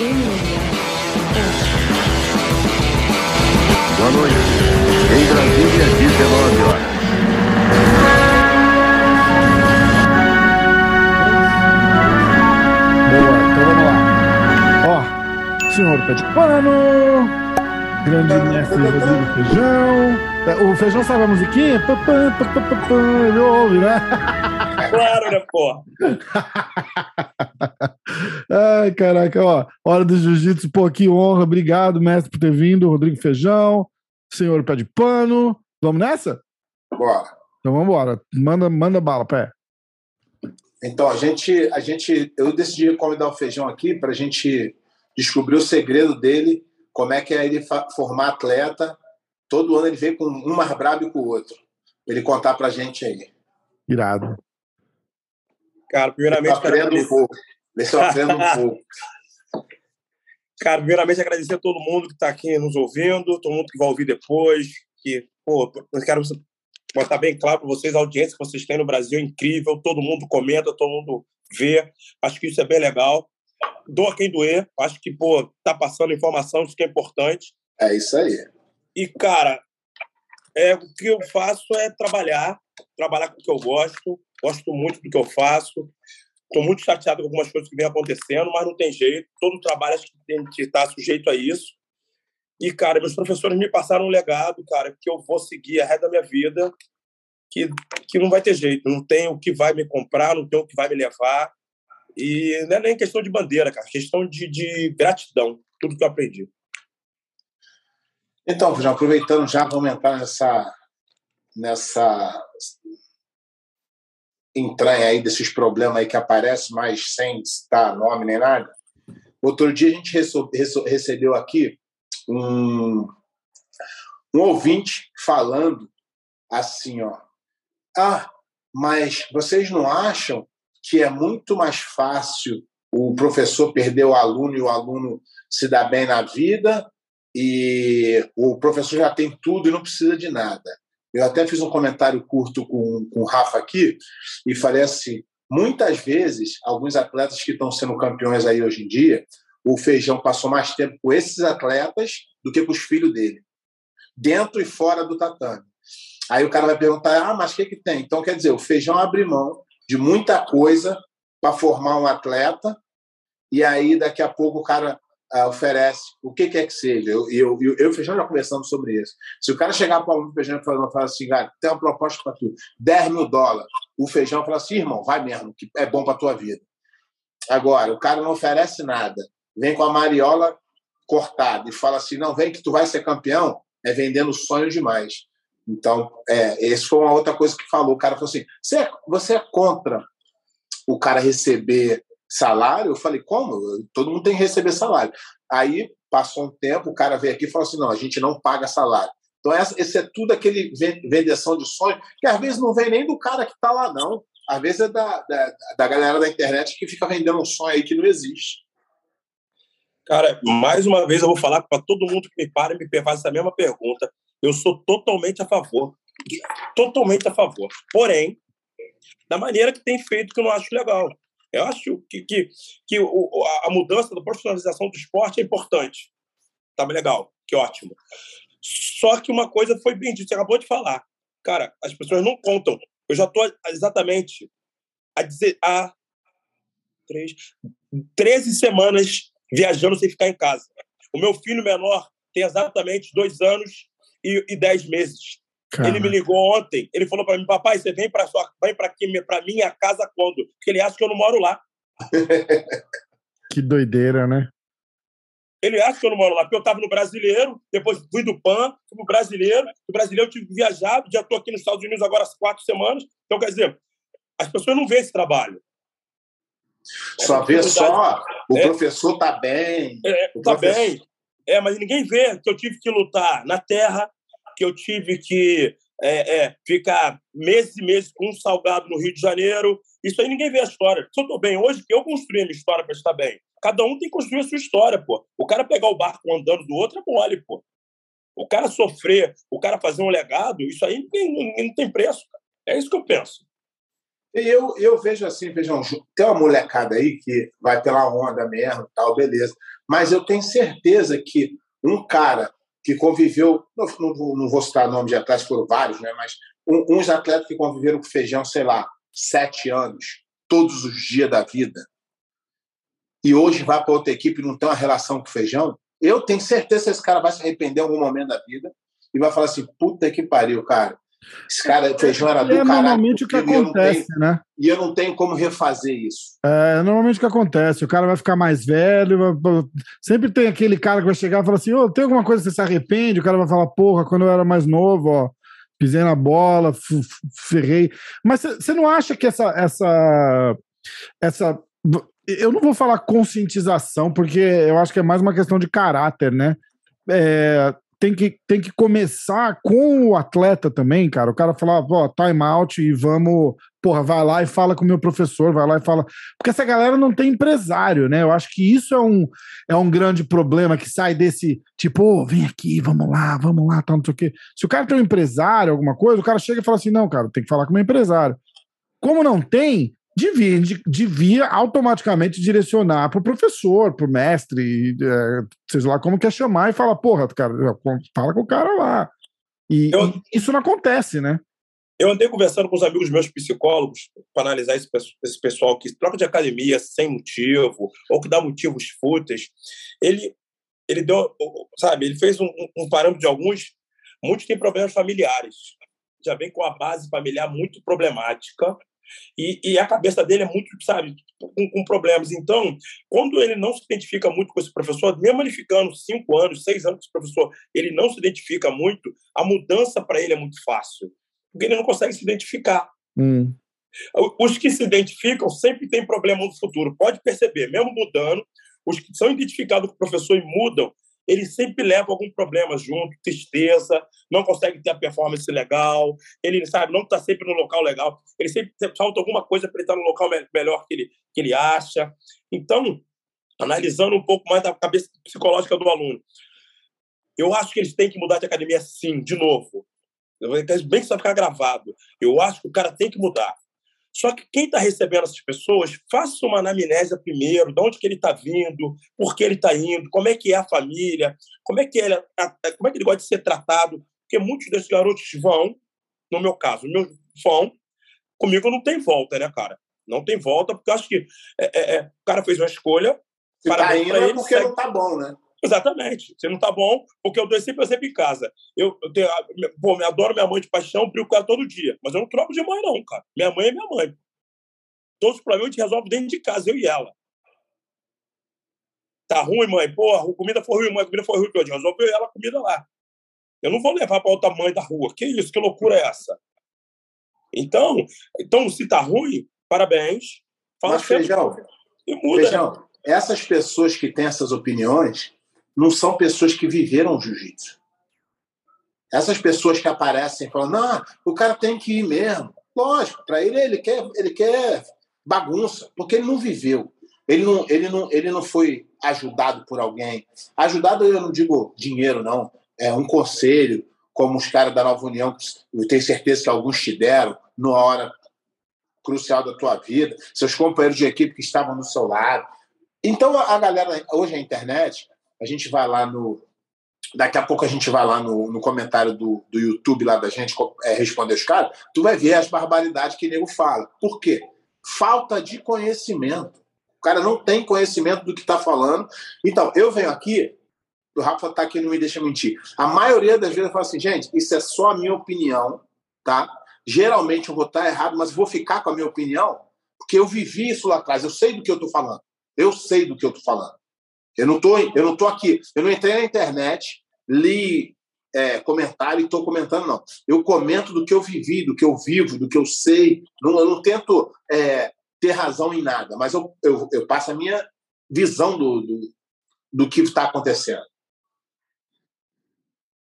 Boa noite. Em Brasília, 19 horas. Boa, então vamos lá. Ó, senhor pé de pano, grande mestre Rodrigo Feijão. É, O Feijão sabe a musiquinha? Ele ouve, né? Claro, né, porra? Ai, caraca, ó. Hora do jiu-jitsu, pô, que honra. Obrigado, mestre, por ter vindo. Rodrigo Feijão, senhor pé de pano. Vamos nessa? Bora. Então vamos embora. Manda, manda bala, pé. Então, a gente, a gente, eu decidi convidar o Feijão aqui para a gente descobrir o segredo dele, como é que é ele formar atleta. Todo ano ele vem com um mais brabo que o outro. Ele contar pra gente aí. Irado. Cara, primeiramente, eu quero um pouco. Eu aprendo um pouco. cara, primeiramente agradecer a todo mundo que está aqui nos ouvindo, todo mundo que vai ouvir depois, que, pô, eu quero botar bem claro para vocês, a audiência que vocês têm no Brasil é incrível, todo mundo comenta, todo mundo vê, acho que isso é bem legal. Doa quem doer, acho que, pô, tá passando informação, isso que é importante. É isso aí. E, cara, é, o que eu faço é trabalhar, trabalhar com o que eu gosto, gosto muito do que eu faço. Estou muito chateado com algumas coisas que vêm acontecendo, mas não tem jeito. Todo trabalho acho que estar sujeito a isso. E, cara, meus professores me passaram um legado, cara, que eu vou seguir a resto da minha vida, que, que não vai ter jeito. Não tem o que vai me comprar, não tem o que vai me levar. E não é nem questão de bandeira, cara, é questão de, de gratidão, tudo que eu aprendi. Então, já aproveitando já, vamos entrar nessa, nessa entranha aí desses problemas aí que aparecem, mas sem citar nome nem nada. Outro dia a gente recebeu aqui um, um ouvinte falando assim, ó. Ah, mas vocês não acham que é muito mais fácil o professor perder o aluno e o aluno se dar bem na vida e o professor já tem tudo e não precisa de nada. Eu até fiz um comentário curto com, com o Rafa aqui e falei assim: muitas vezes, alguns atletas que estão sendo campeões aí hoje em dia, o Feijão passou mais tempo com esses atletas do que com os filhos dele, dentro e fora do tatame. Aí o cara vai perguntar: ah, mas o que, que tem? Então, quer dizer, o Feijão abre mão de muita coisa para formar um atleta, e aí daqui a pouco o cara ah, oferece o que quer que seja. Eu, eu, eu, eu e o Feijão já conversamos sobre isso. Se o cara chegar para o Feijão e falar, assim, cara, tem uma proposta para tu, 10 mil dólares, o Feijão fala assim, irmão, vai mesmo, que é bom para tua vida. Agora, o cara não oferece nada, vem com a mariola cortada e fala assim, não, vem que tu vai ser campeão, é vendendo sonho demais. Então, é, esse foi uma outra coisa que falou. O cara falou assim: você é, você é contra o cara receber salário? Eu falei: como? Todo mundo tem que receber salário. Aí passou um tempo, o cara veio aqui e falou assim: não, a gente não paga salário. Então, essa, esse é tudo aquele vendeção de sonho, que às vezes não vem nem do cara que está lá, não. Às vezes é da, da, da galera da internet que fica vendendo um sonho aí que não existe. Cara, mais uma vez eu vou falar para todo mundo que me para e me faz essa mesma pergunta. Eu sou totalmente a favor. Totalmente a favor. Porém, da maneira que tem feito, que eu não acho legal. Eu acho que, que, que o, a mudança da profissionalização do esporte é importante. Tá legal, que ótimo. Só que uma coisa foi bem dita, você acabou de falar. Cara, as pessoas não contam. Eu já estou exatamente a, dizer, a três, 13 semanas viajando sem ficar em casa. O meu filho menor tem exatamente dois anos e, e dez meses. Caramba. Ele me ligou ontem. Ele falou para mim, papai, você vem para sua, vem para aqui, para minha casa quando? Porque ele acha que eu não moro lá. que doideira, né? Ele acha que eu não moro lá, porque eu estava no Brasileiro, depois fui do PAN, fui pro Brasileiro, do Brasileiro eu tive viajado, já estou aqui nos Estados Unidos agora há quatro semanas. Então, quer dizer, as pessoas não veem esse trabalho. Só vê só, o é, professor tá bem. É, tá professor... bem. É, mas ninguém vê que eu tive que lutar na terra, que eu tive que é, é, ficar meses e meses com um salgado no Rio de Janeiro. Isso aí ninguém vê a história. Se eu estou bem hoje, eu construí a minha história para estar bem. Cada um tem que construir a sua história, pô. O cara pegar o barco andando do outro é mole, pô. O cara sofrer, o cara fazer um legado, isso aí não, não, não tem preço. Cara. É isso que eu penso. E eu, eu vejo assim, vejam, tem uma molecada aí que vai pela onda mesmo, tal, beleza. Mas eu tenho certeza que um cara que conviveu, não, não, não vou citar nome de atletas, foram vários, né? Mas um, uns atletas que conviveram com feijão, sei lá, sete anos, todos os dias da vida, e hoje vai para outra equipe e não tem uma relação com feijão, eu tenho certeza que esse cara vai se arrepender em algum momento da vida e vai falar assim: puta que pariu, cara. Esse cara, feijão era do é caralho. normalmente o que acontece, tenho, né? E eu não tenho como refazer isso. É normalmente o que acontece. O cara vai ficar mais velho. Vai... Sempre tem aquele cara que vai chegar e falar assim: Ô, oh, tem alguma coisa que você se arrepende? O cara vai falar: porra, quando eu era mais novo, ó, pisei na bola, ferrei. Mas você não acha que essa, essa, essa. Eu não vou falar conscientização, porque eu acho que é mais uma questão de caráter, né? É, tem que, tem que começar com o atleta também, cara. O cara falar, ó, time out e vamos, porra, vai lá e fala com o meu professor, vai lá e fala. Porque essa galera não tem empresário, né? Eu acho que isso é um, é um grande problema que sai desse tipo, oh, vem aqui, vamos lá, vamos lá, tá, não sei o quê. Se o cara tem um empresário, alguma coisa, o cara chega e fala assim: não, cara, tem que falar com o meu empresário. Como não tem, devia, devia automaticamente direcionar para o professor, para o mestre, é, seja lá como quer chamar, e falar, porra, cara, fala com o cara lá. E, eu, e isso não acontece, né? Eu andei conversando com os amigos meus psicólogos para analisar esse, esse, pessoal que troca de academia sem motivo, ou que dá motivos fúteis. Ele, ele deu, sabe, ele fez um, um parâmetro de alguns, muitos têm problemas familiares. Já vem com a base familiar muito problemática e, e, a cabeça dele é muito, sabe, com, com, problemas. Então, quando ele não se identifica muito com esse professor, mesmo ele ficando cinco anos, seis anos com esse professor, ele não se identifica muito, a mudança para ele é muito fácil, porque ele não consegue se identificar. Hum. Os que se identificam sempre têm problema no futuro. Pode perceber, mesmo mudando, os que são identificados com o professor e mudam, ele sempre leva algum problema junto, tristeza, não consegue ter a performance legal, ele sabe, não está sempre no local legal, ele sempre falta alguma coisa para ele estar no local melhor que ele, que ele acha. Então, analisando um pouco mais da cabeça psicológica do aluno, eu acho que eles têm que mudar de academia sim, de novo. Bem que isso vai ficar gravado. Eu acho que o cara tem que mudar. Só que quem está recebendo essas pessoas, faça uma anamnésia primeiro, de onde que ele está vindo, por que ele está indo, como é que é a família, como é que ele, como é que ele gosta de ser tratado, porque muitos desses garotos vão, no meu caso, meu, vão, comigo não tem volta, né, cara? Não tem volta, porque eu acho que é, é, é o cara fez uma escolha. Se tá indo é porque segue... não tá bom, né? Exatamente. Você não tá bom, porque eu dou sempre exemplo em casa. Eu, eu tenho, pô, eu adoro minha mãe de paixão, brinco com ela todo dia. Mas eu não troco de mãe, não, cara. Minha mãe é minha mãe. Todos os problemas a gente resolve dentro de casa, eu e ela. Tá ruim, mãe? Pô, a comida foi ruim, mãe, a comida foi ruim. Eu resolve eu e ela a comida lá. Eu não vou levar para outra mãe da rua. Que isso? Que loucura é essa? Então, então se tá ruim, parabéns. Fala Mas, feijão, e muda. Feijão, essas pessoas que têm essas opiniões, não são pessoas que viveram jiu-jitsu. Essas pessoas que aparecem falando, não, o cara tem que ir mesmo. Lógico, para ele, ele quer, ele quer bagunça, porque ele não viveu. Ele não, ele, não, ele não foi ajudado por alguém. Ajudado, eu não digo dinheiro, não. É um conselho, como os caras da Nova União, eu tenho certeza que alguns te deram, numa hora crucial da tua vida, seus companheiros de equipe que estavam do seu lado. Então, a galera, hoje a internet, a gente vai lá no. Daqui a pouco a gente vai lá no, no comentário do, do YouTube lá da gente é, responder os caras, tu vai ver as barbaridades que o nego fala. Por quê? Falta de conhecimento. O cara não tem conhecimento do que está falando. Então, eu venho aqui, o Rafa está aqui não me deixa mentir. A maioria das vezes eu falo assim, gente, isso é só a minha opinião, tá? Geralmente eu vou estar errado, mas vou ficar com a minha opinião, porque eu vivi isso lá atrás, eu sei do que eu estou falando. Eu sei do que eu estou falando. Eu não tô, eu não tô aqui, eu não entrei na internet, li é, comentário e estou comentando, não. Eu comento do que eu vivi, do que eu vivo, do que eu sei. Não, eu não tento é, ter razão em nada, mas eu, eu, eu passo a minha visão do, do, do que está acontecendo.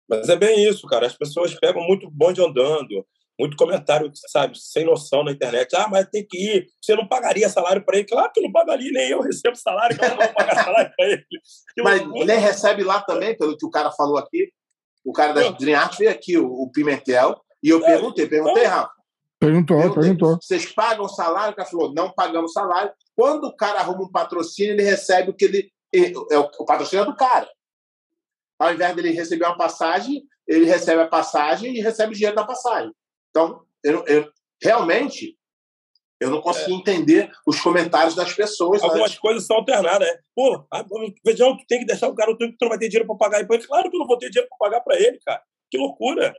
Mas é bem isso, cara. As pessoas pegam muito bonde andando muito comentário, sabe, sem noção na internet. Ah, mas tem que ir. Você não pagaria salário para ele? Claro que não pagaria, nem eu recebo salário, eu não vou pagar salário para ele. mas nem recebe lá também, pelo que o cara falou aqui. O cara da Dream Art veio aqui, o, Pimentel, e eu é, perguntei, perguntei, Rafa, Perguntou, Deus, perguntou. Vocês pagam salário? O cara falou, não pagamos salário. Quando o cara arruma um patrocínio, ele recebe o que ele. É o, o patrocínio é do cara. Ao invés dele receber uma passagem, ele recebe a passagem e recebe o dinheiro da passagem. Então, eu, eu- realmente, eu não consegui entender os comentários das pessoas. Algumas antes. coisas são alternadas, né? Pô, Feijão, tu tem que deixar o cara, tu tu não vai ter dinheiro para pagar ele. Claro que eu não vou ter dinheiro para pagar para ele, cara. Que loucura.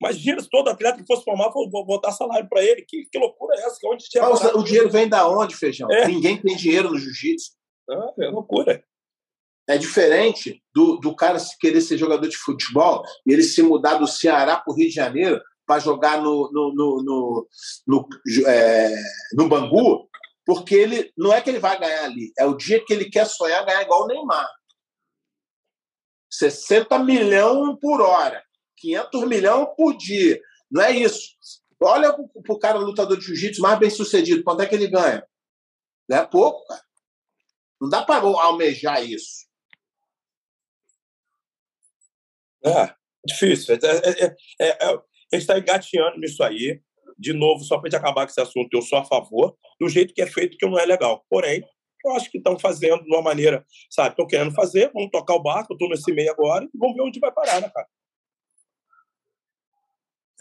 Imagina se todo atleta que fosse formar, for vou botar salário para ele. Que, que loucura é essa? Que onde Mas o dinheiro vem da onde, Feijão? É. Ninguém tem dinheiro no jiu-jitsu. Ah, é loucura. É diferente do, do cara querer ser jogador de futebol e ele se mudar do Ceará para o Rio de Janeiro para jogar no, no, no, no, no, é, no Bangu, porque ele não é que ele vai ganhar ali, é o dia que ele quer sonhar ganhar igual o Neymar. 60 milhões por hora, 500 milhões por dia. Não é isso. Olha para o cara lutador de jiu-jitsu mais bem sucedido, quanto é que ele ganha? Não é pouco, cara. Não dá para almejar isso. É, difícil. É, é, é, gente está engateando nisso aí. De novo, só para gente acabar com esse assunto, eu sou a favor do jeito que é feito, que não é legal. Porém, eu acho que estão fazendo de uma maneira, sabe? Estão querendo fazer, vamos tocar o barco, eu estou nesse meio agora e vamos ver onde vai parar, né, cara?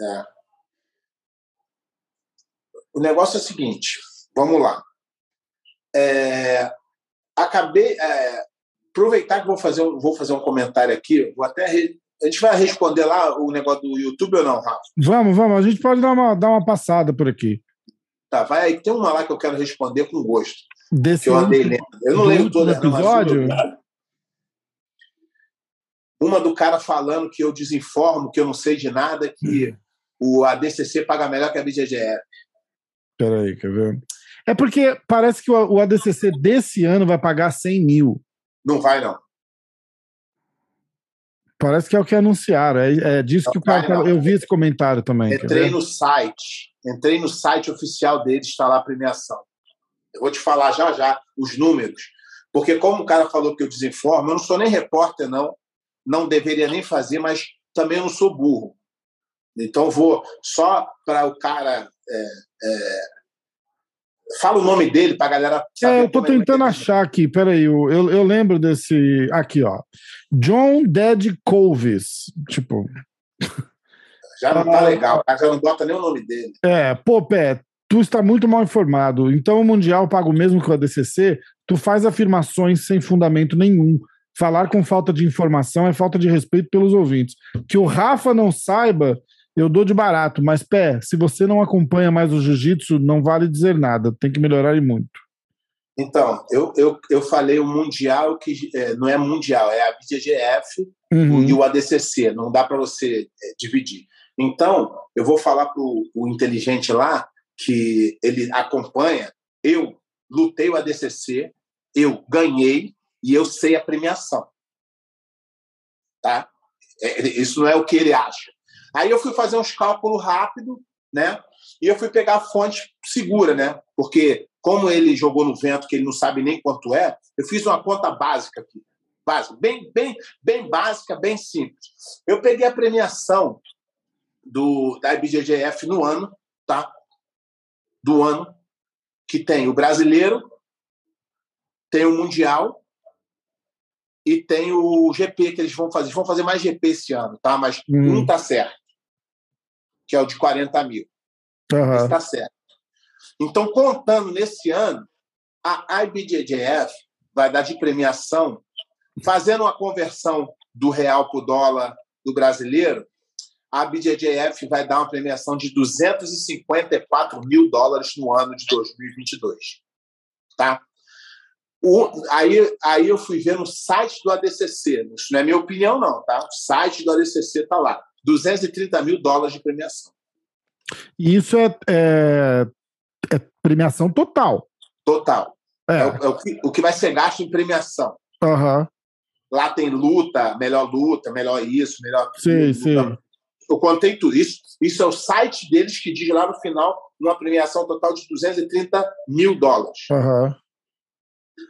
É. O negócio é o seguinte, vamos lá. É, acabei. É, aproveitar que vou fazer, vou fazer um comentário aqui, vou até. A gente vai responder lá o negócio do YouTube ou não, Rafa? Vamos, vamos. A gente pode dar uma, dar uma passada por aqui. Tá, vai aí. Tem uma lá que eu quero responder com gosto. Desse que eu andei lendo. Eu não do leio último todas, não, mas episódio? Uma do cara falando que eu desinformo, que eu não sei de nada, que o ADCC paga melhor que a BGGF. Peraí, quer ver? É porque parece que o, o ADCC desse ano vai pagar 100 mil. Não vai, não. Parece que é o que anunciaram. É, é disso Não que o cara. vai, não. Eu vi esse comentário também. Entrei no site, entrei no site oficial deles, está lá a premiação. Eu vou te falar já já os números, porque como o cara falou que eu desinformo, eu não sou nem repórter, não, não deveria nem fazer, mas também não sou burro. Então vou só para o cara. É, é, fala o nome dele para a galera saber. É, eu tô é tentando vai achar aqui, peraí, eu, eu, eu lembro desse. Aqui, ó. John Dead Colvis. Tipo, Já não tá legal, o cara já não bota nem o nome dele. é, pô, Pé, tu está muito mal informado. Então o Mundial paga o mesmo que o ADCC, tu faz afirmações sem fundamento nenhum. Falar com falta de informação é falta de respeito pelos ouvintes. Que o Rafa não saiba, eu dou de barato, mas Pé, se você não acompanha mais o jiu-jitsu, não vale dizer nada, tem que melhorar e muito. Então, eu, eu, eu falei o Mundial, que é, não é Mundial, é a BGGF Uhum. e o ADCC, não dá para você é, dividir. Então, eu vou falar para o inteligente lá, que ele acompanha, eu lutei o ADCC, eu ganhei e eu sei a premiação. Tá? É, isso não é o que ele acha. Aí eu fui fazer uns cálculos rápidos, né? E eu fui pegar a fonte segura, né? Porque como ele jogou no vento, que ele não sabe nem quanto é, eu fiz uma conta básica aqui. Básica, bem, bem, bem básica, bem simples. Eu peguei a premiação do, da IBJJF no ano, tá? Do ano, que tem o brasileiro, tem o Mundial e tem o GP que eles vão fazer. Eles vão fazer mais GP esse ano, tá? Mas Hum. um tá certo, que é o de 40 mil. Aham. Está certo. Então, contando nesse ano, a IBJJF vai dar de premiação, fazendo uma conversão do real para o dólar do brasileiro, a IBJJF vai dar uma premiação de 254 mil dólares no ano de 2022. Tá? O, aí, aí eu fui ver no site do ADCC, isso não é minha opinião, não, tá? O site do ADCC está lá. 230 mil dólares de premiação. E isso é, é, é premiação total. Total. É, É. o, é o que, o que vai ser gasto em premiação. Aham. Lá tem luta, melhor luta, melhor isso, melhor Sim, aquilo, sim. Eu contei tudo. Isso, isso é o site deles que diz lá no final uma premiação total de 230 mil dólares. Aham.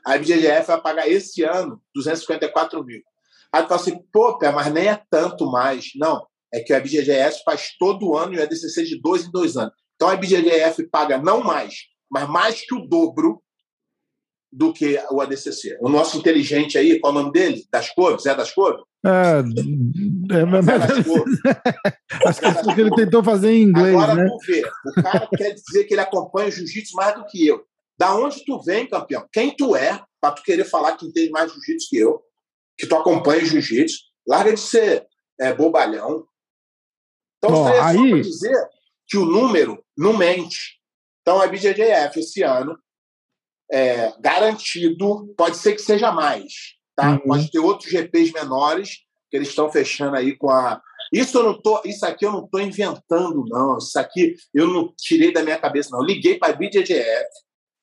A IBGF vai pagar esse ano 254 mil. Aí tu fala assim, pô, Pé, mas nem é tanto mais. Não, é que a IBGF faz todo ano e o ADCC de dois em dois anos. Então a IBJJF paga não mais, mas mais que o dobro do que o ADCC. O nosso inteligente aí, qual é o nome dele? Das Cores? É das Cores? É, é, mas, Zé das acho que é ele tentou fazer em inglês, Agora né? tu vê, o cara quer dizer que ele acompanha o jiu-jitsu mais do que eu. Da onde tu vem, campeão? Quem tu é, pra tu querer falar que entende mais jiu-jitsu que eu, que tu acompanha o jiu-jitsu, larga de ser é, bobalhão. Então, Ó, isso aí é aí- dizer que o número não mente. Então, a BJJF esse ano, é, garantido, pode ser que seja mais, tá? Uhum. Pode ter outros GPs menores que eles estão fechando aí com a. Isso eu não tô, isso aqui eu não estou inventando, não. Isso aqui eu não tirei da minha cabeça, não. Eu liguei para a BJJF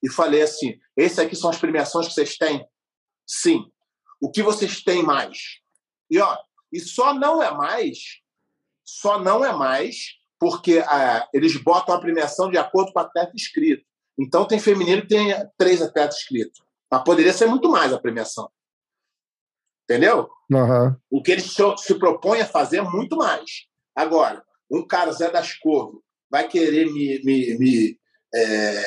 e falei assim: esses aqui são as premiações que vocês têm? Sim. O que vocês têm mais? E ó, e só não é mais, só não é mais porque ah, eles botam a premiação de acordo com o atleta inscrito. Então tem feminino que tem três atletas inscritos. Mas poderia ser muito mais a premiação. Entendeu? Aham. O que eles se, se propõem a fazer é muito mais. Agora, um cara Zé das Corvo vai querer me, me, me, é,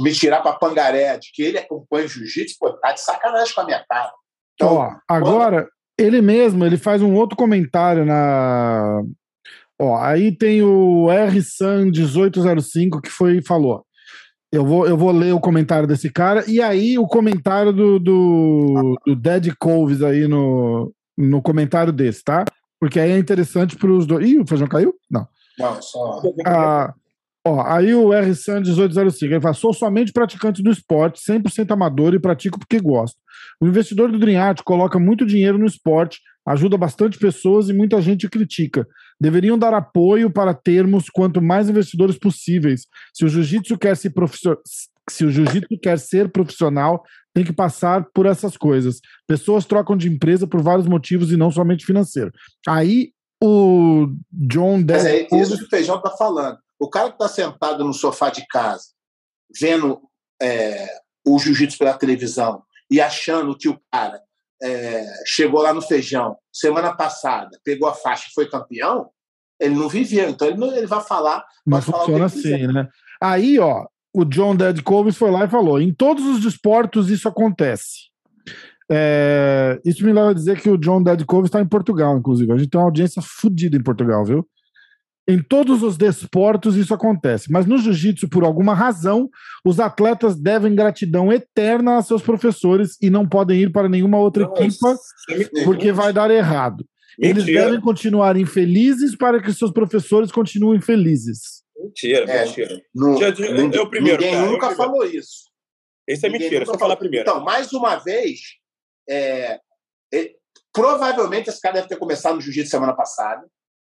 me tirar para pangaré de que ele acompanha o jiu-jitsu, pô, tá de sacanagem com a minha cara. Então, Ó, agora, ele mesmo, ele faz um outro comentário na. Ó, aí tem o RSan1805 que foi falou. Eu vou, eu vou ler o comentário desse cara e aí o comentário do, do, do Dead Coves aí no, no comentário desse, tá? Porque aí é interessante para os dois. Ih, o feijão caiu? Não. não, só. Ah, ó, aí o RSan 1805, ele fala, sou somente praticante do esporte, 100% amador e pratico porque gosto. O investidor do Dream Art coloca muito dinheiro no esporte, ajuda bastante pessoas e muita gente critica. Deveriam dar apoio para termos quanto mais investidores possíveis. Se o jiu-jitsu quer se profissio- se o jiu-jitsu quer ser profissional, tem que passar por essas coisas. Pessoas trocam de empresa por vários motivos e não somente financeiro. Aí o John Mas é isso que o Feijão está falando. O cara que está sentado no sofá de casa, vendo é, o jiu-jitsu pela televisão e achando que o cara é, chegou lá no Feijão semana passada, pegou a faixa e foi campeão, ele não viveu. Então ele, não, ele vai falar. O funciona que ele quiser. assim, né? Aí, ó, o John Dead Coves foi lá e falou: em todos os desportos isso acontece. É, isso me leva a dizer que o John Dead Coves está em Portugal, inclusive. A gente tem uma audiência fodida em Portugal, viu? Em todos os desportos isso acontece, mas no jiu-jitsu, por alguma razão, os atletas devem gratidão eterna a seus professores e não podem ir para nenhuma outra Não, equipa é porque vai dar errado. Eles Mentira. devem continuar infelizes para que seus professores continuem felizes. Mentira, É. mentira. No- Eu- eu- ninguém eu primeiro, ninguém cara, eu nunca primeiro. falou isso. Isso é Ninguém mentira. eu falar primeiro. Então, mais uma vez, é, é, provavelmente esse cara deve ter começado no jiu-jitsu semana passada,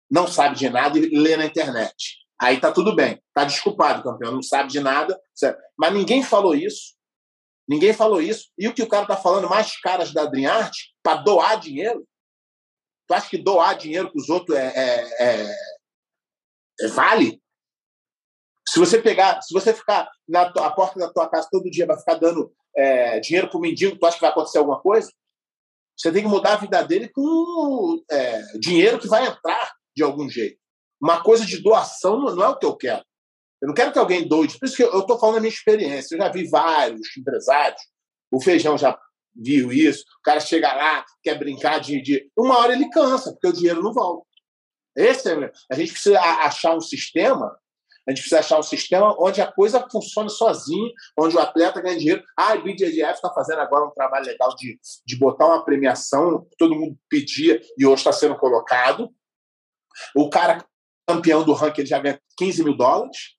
não sabe de nada e lê na internet. Aí tá tudo bem, tá desculpado, campeão, não sabe de nada. certo? Mas ninguém falou isso. Ninguém falou isso. E o que o cara tá falando, mais caras da Dream Art, para doar dinheiro? Tu acha que doar dinheiro para os outros é, é- é- é vale? Se você pegar, se você ficar na tua- a porta da tua casa todo dia, vai ficar dando é, dinheiro para o mendigo, tu acha que vai acontecer alguma coisa? Você tem que mudar a vida dele com é, dinheiro que vai entrar de algum jeito. Uma coisa de doação não é o que eu quero. Eu não quero que alguém doe. Por isso que eu estou falando da minha experiência. Eu já vi vários empresários. O Feijão já viu isso. O cara chega lá, quer brincar de, de... Uma hora ele cansa, porque o dinheiro não volta. Esse é... A gente precisa a- achar um sistema a gente precisa achar um sistema onde a coisa funcione sozinha, onde o atleta ganha dinheiro. Ah, o BJJF está fazendo agora um trabalho legal de, de botar uma premiação, todo mundo pedia e hoje está sendo colocado. O cara campeão do ranking ele já ganha 15 mil dólares.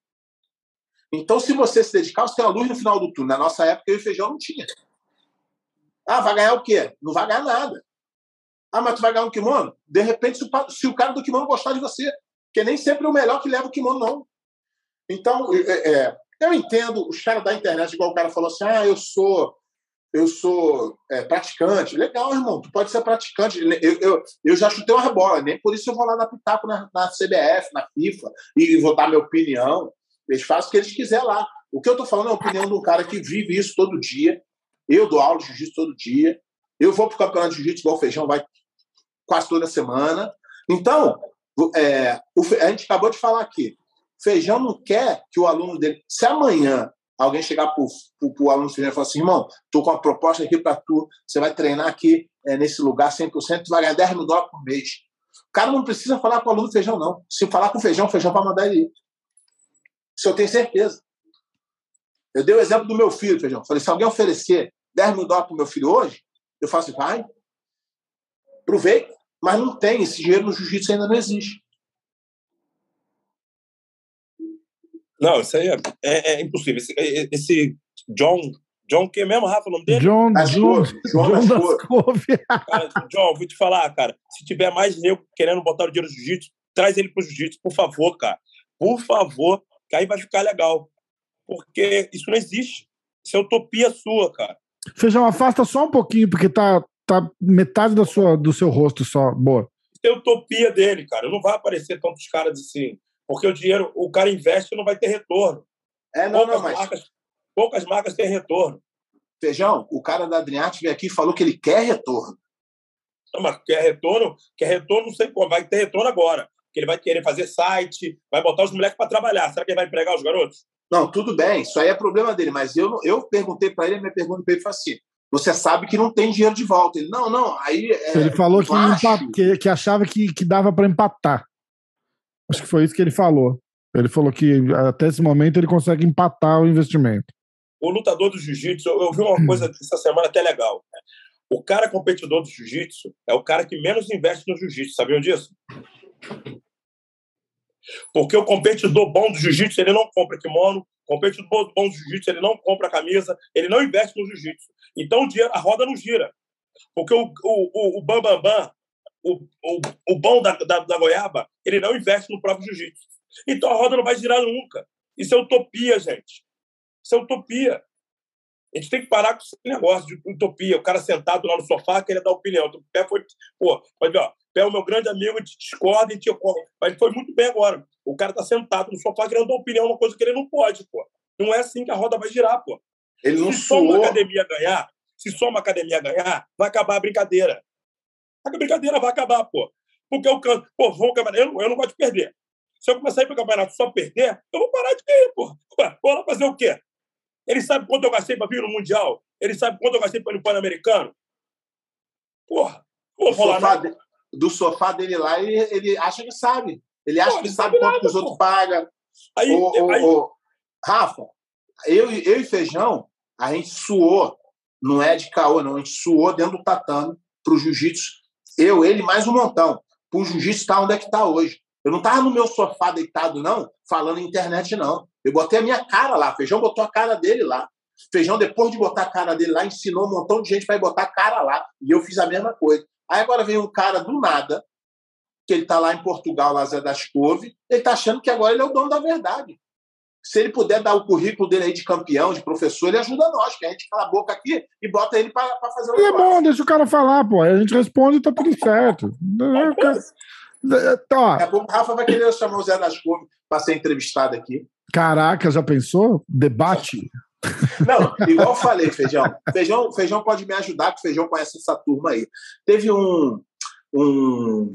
Então, se você se dedicar, você tem uma luz no final do túnel. Na nossa época, eu e feijão não tinha. Ah, vai ganhar o quê? Não vai ganhar nada. Ah, mas tu vai ganhar um kimono? De repente, se o, cara do kimono gostar de você, porque nem sempre é o melhor que leva o kimono, não. Então, é, é, eu entendo os caras da internet, igual o cara falou assim: ah, eu sou. Eu sou é, praticante. Legal, irmão, tu pode ser praticante. Eu, eu, eu já chutei uma bola, nem por isso eu vou lá na Pitaco, na, na CBF, na FIFA, e vou dar minha opinião. Eles fazem o que eles quiserem lá. O que eu estou falando é a opinião de um cara que vive isso todo dia. Eu dou aula de jiu-jitsu todo dia. Eu vou para o campeonato de jiu-jitsu igual Feijão vai quase toda semana. Então, é, a gente acabou de falar aqui. Feijão não quer que o aluno dele. Se amanhã alguém chegar para o aluno feijão e falar assim, irmão, estou com uma proposta aqui para tu, você vai treinar aqui é, nesse lugar 100%, tu vai ganhar 10 mil dólares por mês. O cara não precisa falar com o aluno feijão, não. Se falar com o feijão, o feijão vai mandar ele ir. Isso eu tenho certeza. Eu dei o exemplo do meu filho, feijão. Falei, se alguém oferecer 10 mil dólares para o meu filho hoje, eu faço, vai, aproveita. Mas não tem, esse dinheiro no jiu-jitsu ainda não existe. Não, isso aí é, é, é impossível. Esse, é, esse, John. John, que mesmo, Rafa, o nome dele? John, Das John, John John, vou te falar, cara. Se tiver mais nego querendo botar o dinheiro no jiu-jitsu, traz ele pro jiu-jitsu, por favor, cara. Por favor, que aí vai ficar legal. Porque isso não existe. Isso é utopia sua, cara. Feijão, afasta só um pouquinho, porque tá, tá metade da sua, do seu rosto só. Boa. Isso é utopia dele, cara. Não vai aparecer tantos caras assim. Porque o dinheiro, o cara investe e não vai ter retorno. É, não, poucas, não, mas marcas, poucas marcas têm retorno. Feijão, o cara da Adriarte veio aqui e falou que ele quer retorno. Não, mas quer retorno? Quer retorno, não sei como. Vai ter retorno agora. Porque ele vai querer fazer site, vai botar os moleques para trabalhar. Será que ele vai empregar os garotos? Não, tudo bem, isso aí é problema dele, mas eu, eu perguntei para ele, a minha pergunta para ele foi assim: você sabe que não tem dinheiro de volta. Ele, não, não, aí. É, Ele falou que, eu acho- empa- que, que achava que, que dava para empatar. Acho que foi isso que ele falou. Ele falou que até esse momento ele consegue empatar o investimento. O lutador do jiu-jitsu, eu vi uma coisa essa semana até legal. O cara competidor do jiu-jitsu é o cara que menos investe no jiu-jitsu. Sabiam disso? Porque o competidor bom do jiu-jitsu, ele não compra kimono, o competidor bom do jiu-jitsu, ele não compra camisa, ele não investe no jiu-jitsu. Então a roda não gira. Porque o, o, o, o Bam Bam Bam, o, o, o bom da, da, da goiaba, ele não investe no próprio jiu-jitsu. Então a roda não vai girar nunca. Isso é utopia, gente. Isso é utopia. A gente tem que parar com esse negócio de utopia. O cara sentado lá no sofá queria dar opinião. O pé foi. Pô, ver, ó. Pé é o meu grande amigo, te discorda e te ocorre. Mas ele foi muito bem agora. O cara tá sentado no sofá querendo dar opinião, uma coisa que ele não pode, pô. Não é assim que a roda vai girar, pô. Ele não se só uma suou. academia ganhar, se só uma academia ganhar, vai acabar a brincadeira. A brincadeira vai acabar, pô. Porque eu canso. Pô, vou campeonato. Eu, não- eu não gosto de perder. Se eu começar a ir pro campeonato só perder, eu vou parar de ir, pô. Ué, vou lá fazer o quê? Ele sabe quanto eu gastei para vir no Mundial? Ele sabe quanto eu gastei para ir no Pan-Americano? Porra. Vou Do sofá, de- do sofá dele lá, ele, ele acha que sabe. Ele acha Pô, que ele sabe sabe quanto nada, que os outros pagam. Aí, Ô, aí ô, Rafa, eu, e- eu e Feijão, a gente suou, não é de caô, não, a gente suou dentro do tatame pro jiu-jitsu. Eu, ele, mais um montão. Pro jiu-jitsu estar onde é que tá hoje. Eu não tava no meu sofá deitado, não, falando internet, não. Eu botei a minha cara lá. Feijão botou a cara dele lá. Feijão, depois de botar a cara dele lá, ensinou um montão de gente para botar a cara lá. E eu fiz a mesma coisa. Aí agora vem um cara do nada, que ele tá lá em Portugal, lá Zé das Couve, ele tá achando que agora ele é o dono da verdade. Se ele puder dar o currículo dele aí de campeão, de professor, ele ajuda nós, que a gente cala a boca aqui e bota ele para fazer o é negócio. bom, deixa o cara falar, pô. A gente responde e tá tudo certo. É, cara- Ó, Daqui a pouco o Rafa vai querer chamar o Zé das Couve para ser entrevistado aqui. Caraca, já pensou? Debate. Não, igual eu falei, Feijão. Feijão, Feijão pode me ajudar, que o Feijão conhece essa turma aí. Teve um. um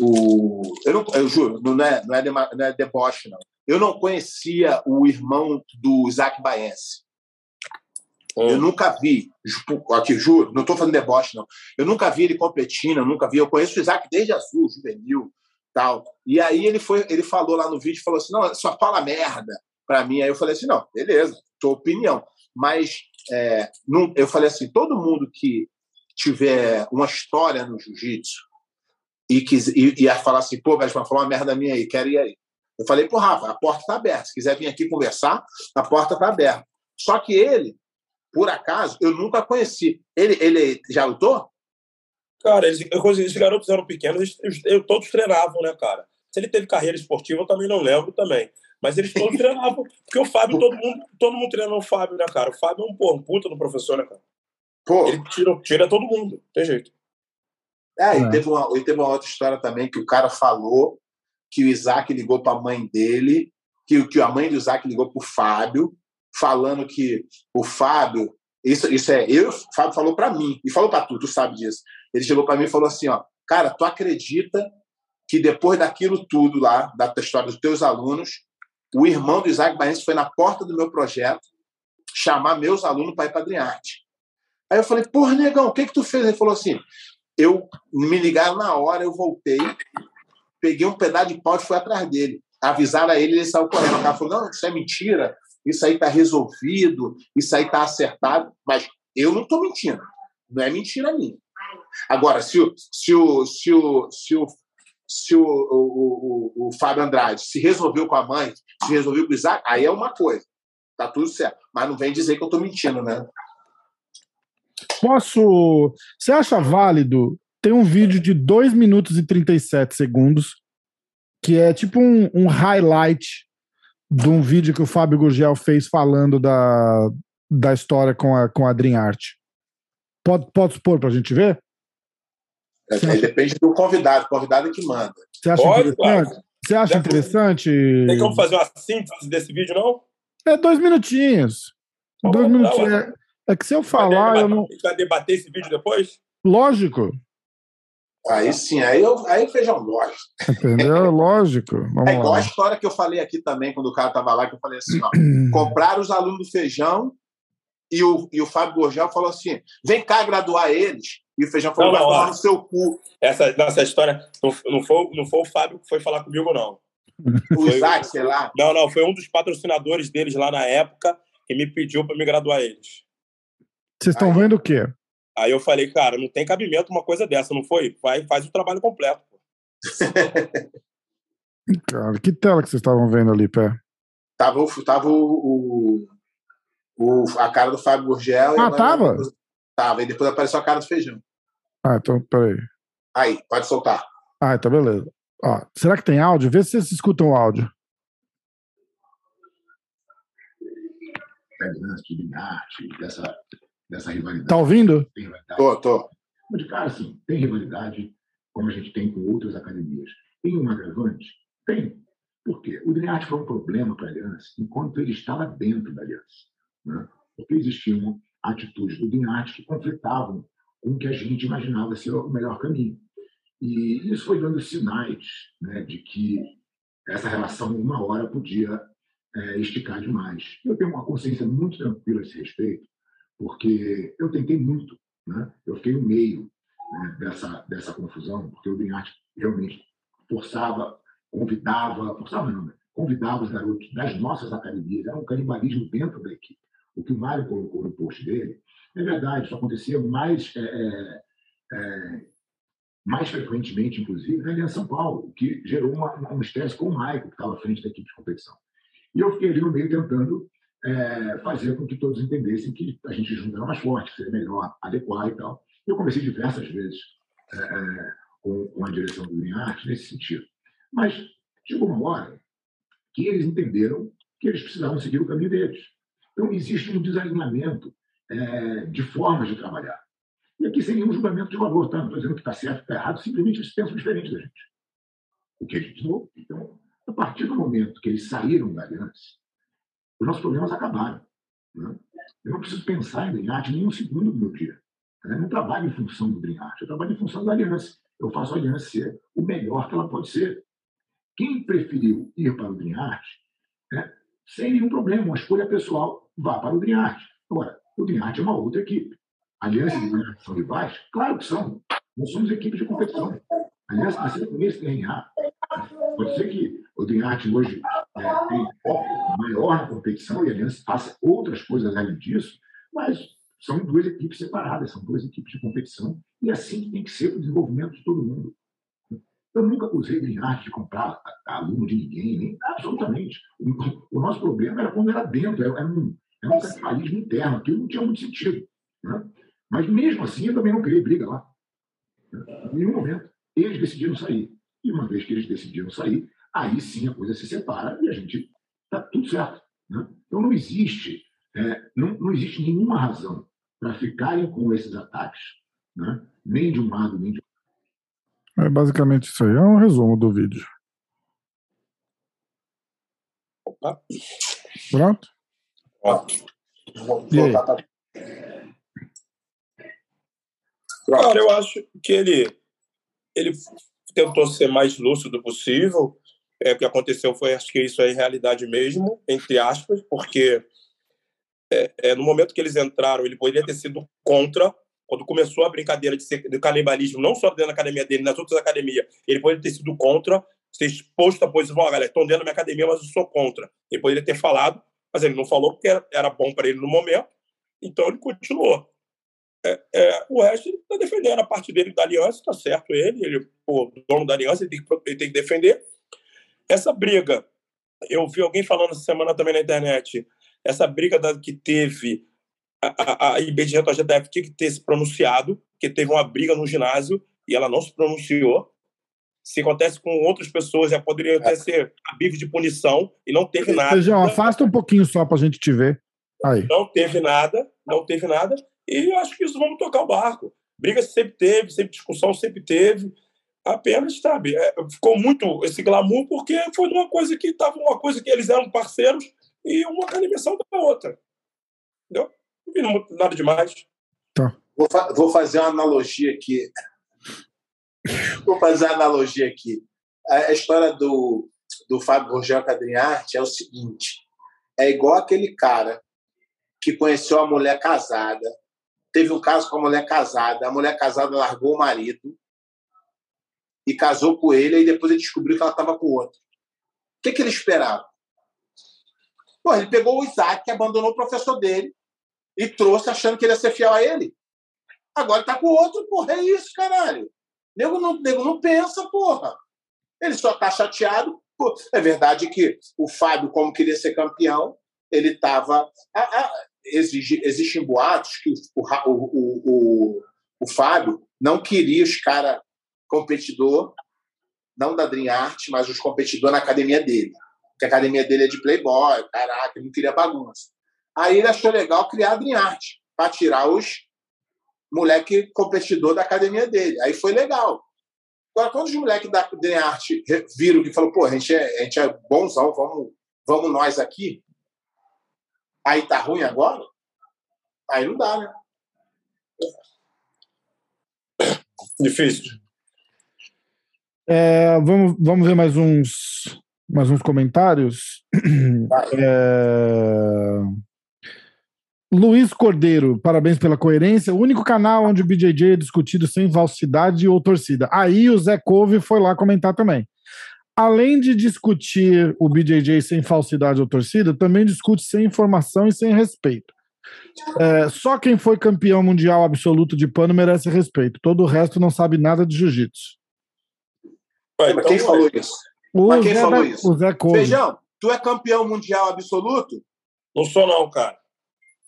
o, eu, não, eu juro, não é, não, é não é deboche, não. Eu não conhecia o irmão do Isaac Baense. Eu nunca vi, aqui, juro, não estou falando deboche, não. Eu nunca vi ele competindo, eu nunca vi. Eu conheço o Isaac desde azul, juvenil, tal. E aí ele foi, ele falou lá no vídeo, falou assim, não, só fala merda para mim. Aí eu falei assim, não, beleza, tua opinião. Mas é, não- eu falei assim, todo mundo que tiver uma história no jiu-jitsu e, quis- e, e ia falar assim, pô, mas falou uma merda minha aí, quero ir aí. Eu falei pro Rafa, a porta está aberta. Se quiser vir aqui conversar, a porta está aberta. Só que ele, por acaso, eu nunca conheci. Ele, ele já lutou? Cara, eles, eu- esses garotos eram pequenos, eles, todos treinavam, né, cara? Se ele teve carreira esportiva, eu também não lembro também. Mas eles todos treinavam. Porque o Fábio, todo mundo, todo mundo treina o Fábio, né, cara? O Fábio é um, porra, um puta do professor, né, cara? Pô, Ele tira, tira todo mundo, não tem jeito. é, e É. teve, uma, e teve uma outra história também que o cara falou que o Isaac ligou para a mãe dele, que, que a mãe do Isaac ligou para o Fábio, falando que o Fábio. Isso, isso é. Eu, o Fábio falou para mim, e falou para tu, tu sabe disso. Ele chegou para mim e falou assim: ó, cara, tu acredita que depois daquilo tudo lá, da história dos teus alunos, o irmão do Isaac Barrense foi na porta do meu projeto chamar meus alunos para ir para Adriarte. Aí eu falei, porra, negão, o que que tu fez? Ele falou assim, eu me ligaram na hora, eu voltei, peguei um pedaço de pau e fui atrás dele. Avisaram a ele, ele saiu correndo. O cara falou, não, isso é mentira, isso aí está resolvido, isso aí está acertado, mas eu não estou mentindo. Não é mentira minha. Agora, se o, se o, se o, se o, se o, o, o, o Fábio Andrade se resolveu com a mãe, se resolveu com o Isaac, aí é uma coisa. Tá tudo certo. Mas não vem dizer que eu estou mentindo, né? Posso. Você acha válido? Tem um vídeo de 2 minutos e 37 segundos, que é tipo um, um highlight de um vídeo que o Fábio Gurgel fez falando da, da história com a, com a Dream Art. Pode, pode expor para a gente ver? É, depende do convidado, o convidado é que manda. Você acha Pode, interessante? claro. Você acha Já- interessante? Tem como fazer uma síntese desse vídeo, não? É dois minutinhos. Tá dois bom, minutinhos. tá É, é que se eu Vai falar, debater- eu não. A gente vai debater esse vídeo depois? Lógico, Aí sim, aí, eu, aí o feijão gosta. entendeu? Lógico. Vamos É igual a lá. história que eu falei aqui também, quando o cara estava lá, que eu falei assim: ó, compraram os alunos do feijão e o, e o Fábio Gorgel falou assim: vem cá graduar eles. E o feijão falou: Não, vai não, tomar ó. no seu cu. Essa, nessa história, não, não, foi, não foi o Fábio que foi falar comigo, não. O Foi- Isaac, sei lá. Não, não, foi um dos patrocinadores deles lá na época que me pediu para me graduar eles. Vocês estão vendo o quê? Aí eu falei, cara, não tem cabimento uma coisa dessa, não foi? Vai, faz o trabalho completo. Cara, que tela que vocês estavam vendo ali, pé? Tava, o- tava o, o, o- a cara do Fábio Gurgel. e Ah, tava? Tava, e depois apareceu a cara do feijão. Ah, então, peraí. Aí, pode soltar. Ah, então beleza. Ó, será que tem áudio? Vê se vocês escutam o áudio. de arte, dessa, dessa rivalidade. Tá ouvindo? Tem rivalidade. Tô, tô. Mas, de cara, assim, tem rivalidade, como a gente tem com outras academias. Tem um agravante? Tem. Por quê? O Dream Art foi um problema para a Aliança enquanto ele estava dentro da Aliança. Né? Porque existiam atitudes do Dream Art que conflitavam com o que a gente imaginava ser o melhor caminho. E isso foi dando sinais né, de que essa relação, uma hora, podia é, esticar demais. Eu tenho uma consciência muito tranquila a esse respeito, porque eu tentei muito. Né? Eu fiquei no meio né, dessa, dessa confusão, porque o Dream Art realmente forçava, convidava, forçava não, né? convidava os garotos das nossas academias, era um canibalismo dentro da equipe. O que o Mário colocou no post dele, é verdade, isso acontecia mais, é, é, é, mais frequentemente, inclusive, na Aliança São Paulo, que gerou uma- um estresse com o Maico, que estava à frente da equipe de competição. E eu fiquei ali no meio tentando é, fazer com que todos entendessem que a gente junto era mais forte, seria melhor adequar e tal. Eu comecei diversas vezes é, é, com, com a direção do Linha Arte nesse sentido. Mas chegou uma hora que eles entenderam que eles precisavam seguir o caminho deles. Então, existe um desalinhamento é, de formas de trabalhar. E aqui sem nenhum julgamento de valor, tá? Não estou dizendo que está certo, está errado, simplesmente eles pensam diferente da gente. O que a gente não. Então, a partir do momento que eles saíram da aliança, os nossos problemas acabaram. né? Eu não preciso pensar em Dream Art nem um segundo do meu dia. né? Eu não trabalho em função do Dream Art, eu trabalho em função da aliança. Eu faço a aliança ser o melhor que ela pode ser. Quem preferiu ir para o Dream Art, né, sem nenhum problema, uma escolha pessoal, vá para o Dream Art. Agora, o Dream Art é uma outra equipe. Aliança e Dream Art são rivais? Claro que são. Nós somos equipe de competição. Aliança nasceu com esse DNA. Pode ser que o Dream Art hoje é, tem foco maior na competição e a Aliança faça outras coisas além disso, mas são duas equipes separadas, são duas equipes de competição, e assim que tem que ser o desenvolvimento de todo mundo. Eu nunca usei Dream Art de comprar aluno de ninguém, nem absolutamente. O, o nosso problema era quando era dentro, era, era um, era um canibalismo interno, aquilo não tinha muito sentido. né? Mas mesmo assim, eu também não criei briga lá. Em nenhum momento. Eles decidiram sair. E uma vez que eles decidiram sair, aí sim a coisa se separa e a gente está tudo certo. né? Então não existe, é, não, não existe nenhuma razão para ficarem com esses ataques, né? nem de um lado, nem de É basicamente isso aí. É um resumo do vídeo. Opa. Pronto? Ó, Vou pra- Cara, eu acho que ele, ele tentou ser mais lúcido possível. É, o que aconteceu foi, acho que isso é realidade mesmo, entre aspas, porque é, é, no momento que eles entraram, ele poderia ter sido contra, quando começou a brincadeira de, ser, de canibalismo, não só dentro da academia dele, nas outras academias, ele poderia ter sido contra, ser exposto à posição, oh, galera, estão dentro da minha academia, mas eu sou contra. Ele poderia ter falado, mas ele não falou porque era, era bom para ele no momento, então ele continuou. É, é, o resto está defendendo a parte dele da aliança, está certo ele, ele o dono da aliança, ele tem, ele tem que defender. Essa briga, eu vi alguém falando essa semana também na internet, essa briga da, que teve a, a, a IBGJF tinha que ter se pronunciado, que teve uma briga no ginásio e ela não se pronunciou. Se acontece com outras pessoas, já poderia até ser a bife de punição e não teve nada. Feijão, afasta um pouquinho só para a gente te ver. Aí. Não teve nada, não teve nada. E eu acho que isso vamos tocar o barco. Briga sempre teve, sempre discussão sempre teve. Apenas, sabe, é, ficou muito esse glamour porque foi uma coisa que estava uma coisa que eles eram parceiros e uma animação da outra. Entendeu? Não vi nada demais. Tá. Vou, fa vou fazer uma analogia aqui. vou fazer uma analogia aqui. A, história do, do Fábio Rogério Cadrinharte é o seguinte: é igual aquele cara que conheceu a mulher casada, teve um caso com a mulher casada, a mulher casada largou o marido e casou com ele, e depois ele descobriu que ela estava com outro. O que, que ele esperava? Pô, ele pegou o Isaac, que abandonou o professor dele, e trouxe achando que ele ia ser fiel a ele. Agora tá com outro, porra, é isso, caralho. Nego não, nego não pensa, porra. Ele só tá chateado. Pô. É verdade que o Fábio, como queria ser campeão, ele tava. exige, existem boatos que o, o, o, o, Fábio não queria os caras competidor, não da Dream Art, mas os competidores na academia dele que a academia dele é de playboy, caraca, ele não queria bagunça. Aí ele achou legal criar a Dream Art, para tirar os moleque competidor da academia dele. Aí foi legal. Agora, quando os moleques da Dream Art viram que falou, pô, a gente é, a gente é bonzão, vamos, vamos nós aqui, aí tá ruim agora? Aí não dá, né? Difícil. É, vamos, vamos ver mais uns mais uns comentários. É... Luiz Cordeiro, parabéns pela coerência. O único canal onde o BJJ é discutido sem falsidade ou torcida. Aí o Zé Couve foi lá comentar também. Além de discutir o BJJ sem falsidade ou torcida, também discute sem informação e sem respeito. É, só quem foi campeão mundial absoluto de pano merece respeito. Todo o resto não sabe nada de jiu-jitsu. Então, quem falou isso? O Mas quem Zé falou isso? O Zé Feijão, tu é campeão mundial absoluto? Não sou, não, cara.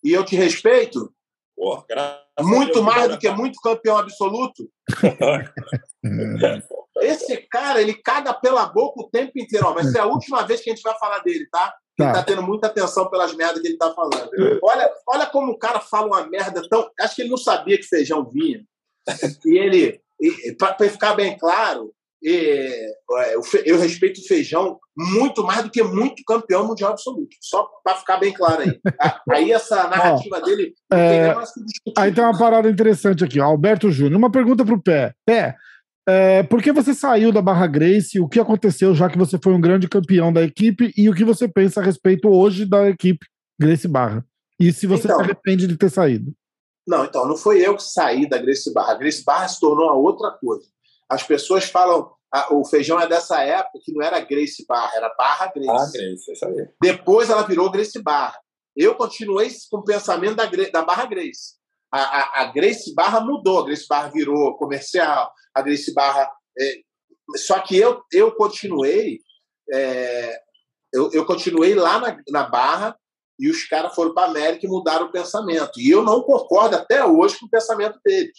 E eu te respeito? Porra, muito mais do que cara. muito campeão absoluto? Esse cara, ele caga pela boca o tempo inteiro. Ó, vai ser a última vez que a gente vai falar dele, tá? Ele tá. tá tendo muita atenção pelas merdas que ele tá falando. Olha, olha como o cara fala uma merda tão. Acho que ele não sabia que feijão vinha. E ele, para ficar bem claro, é, eu respeito o Feijão muito mais do que muito campeão mundial absoluto. Só para ficar bem claro aí. Aí essa narrativa dele é, Aí tem uma parada interessante aqui, ó, Alberto Júnior. Uma pergunta para o Pé. Pé, é, por que você saiu da Barra Grace? O que aconteceu, já que você foi um grande campeão da equipe? E o que você pensa a respeito hoje da equipe Grace Barra? E se você então, se arrepende de ter saído? Não, então, não foi eu que saí da Grace Barra. A Grace Barra se tornou a outra coisa. As pessoas falam, a, o feijão é dessa época que não era Grace Barra, era Barra Grace. Ah, Grace, isso aí. Depois ela virou Grace Barra. Eu continuei com o pensamento da, da Barra Grace. A, a, a, Grace Barra mudou, a Grace Barra virou comercial, a Grace Barra. É, só que eu, eu continuei. É, eu, eu continuei lá na, na Barra e os caras foram para a América e mudaram o pensamento. E eu não concordo até hoje com o pensamento deles.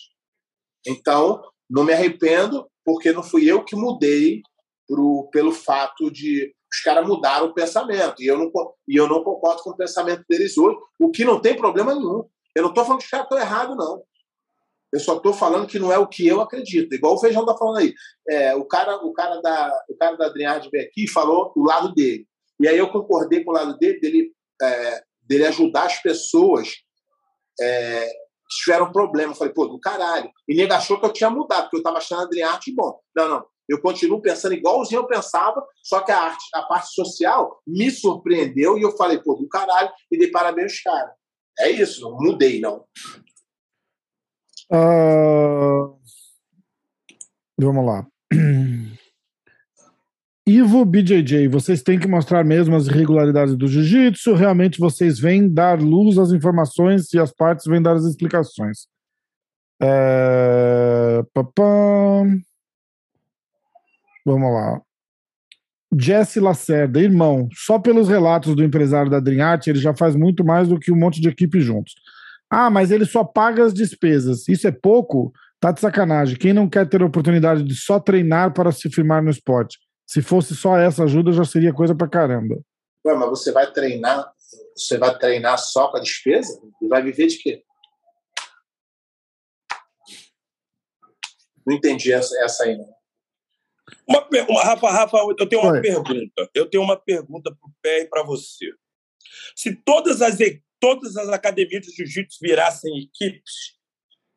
Então, não me arrependo, porque não fui eu que mudei pro, pelo fato de os caras mudaram o pensamento. E eu, não, e eu não concordo com o pensamento deles hoje, o que não tem problema nenhum. Eu não estou falando que os caras estão errados, não. Eu só estou falando que não é o que eu acredito. Igual o Feijão está falando aí. É, o, cara, o, cara da, o cara da Adriard veio aqui e falou o lado dele. E aí eu concordei com o lado dele, dele, é, dele ajudar as pessoas é, tiveram problema. Eu falei, pô, do caralho. E nego achou que eu tinha mudado, porque eu tava achando a Adriarte bom. Não, não. Eu continuo pensando igualzinho eu pensava, só que a, arte, a parte social me surpreendeu e eu falei, pô, do caralho, e dei parabéns, cara. É isso, não mudei, não. Uh... Vamos lá. Ivo BJJ, vocês têm que mostrar mesmo as irregularidades do jiu-jitsu. Realmente vocês vêm dar luz às informações e as partes vêm dar as explicações. É... Vamos lá. Jesse Lacerda, irmão, só pelos relatos do empresário da Dream Art, ele já faz muito mais do que um monte de equipe juntos. Ah, mas ele só paga as despesas. Isso é pouco? Tá de sacanagem. Quem não quer ter a oportunidade de só treinar para se firmar no esporte? Se fosse só essa ajuda, já seria coisa pra caramba. Ué, mas você vai treinar, você vai treinar só com a despesa? E vai viver de quê? Não entendi essa, essa aí, não. Uma, uma, Rafa, Rafa, eu tenho uma Oi. pergunta. Eu tenho uma pergunta para o pé e para você. Se todas as, todas as academias de jiu-jitsu virassem equipes,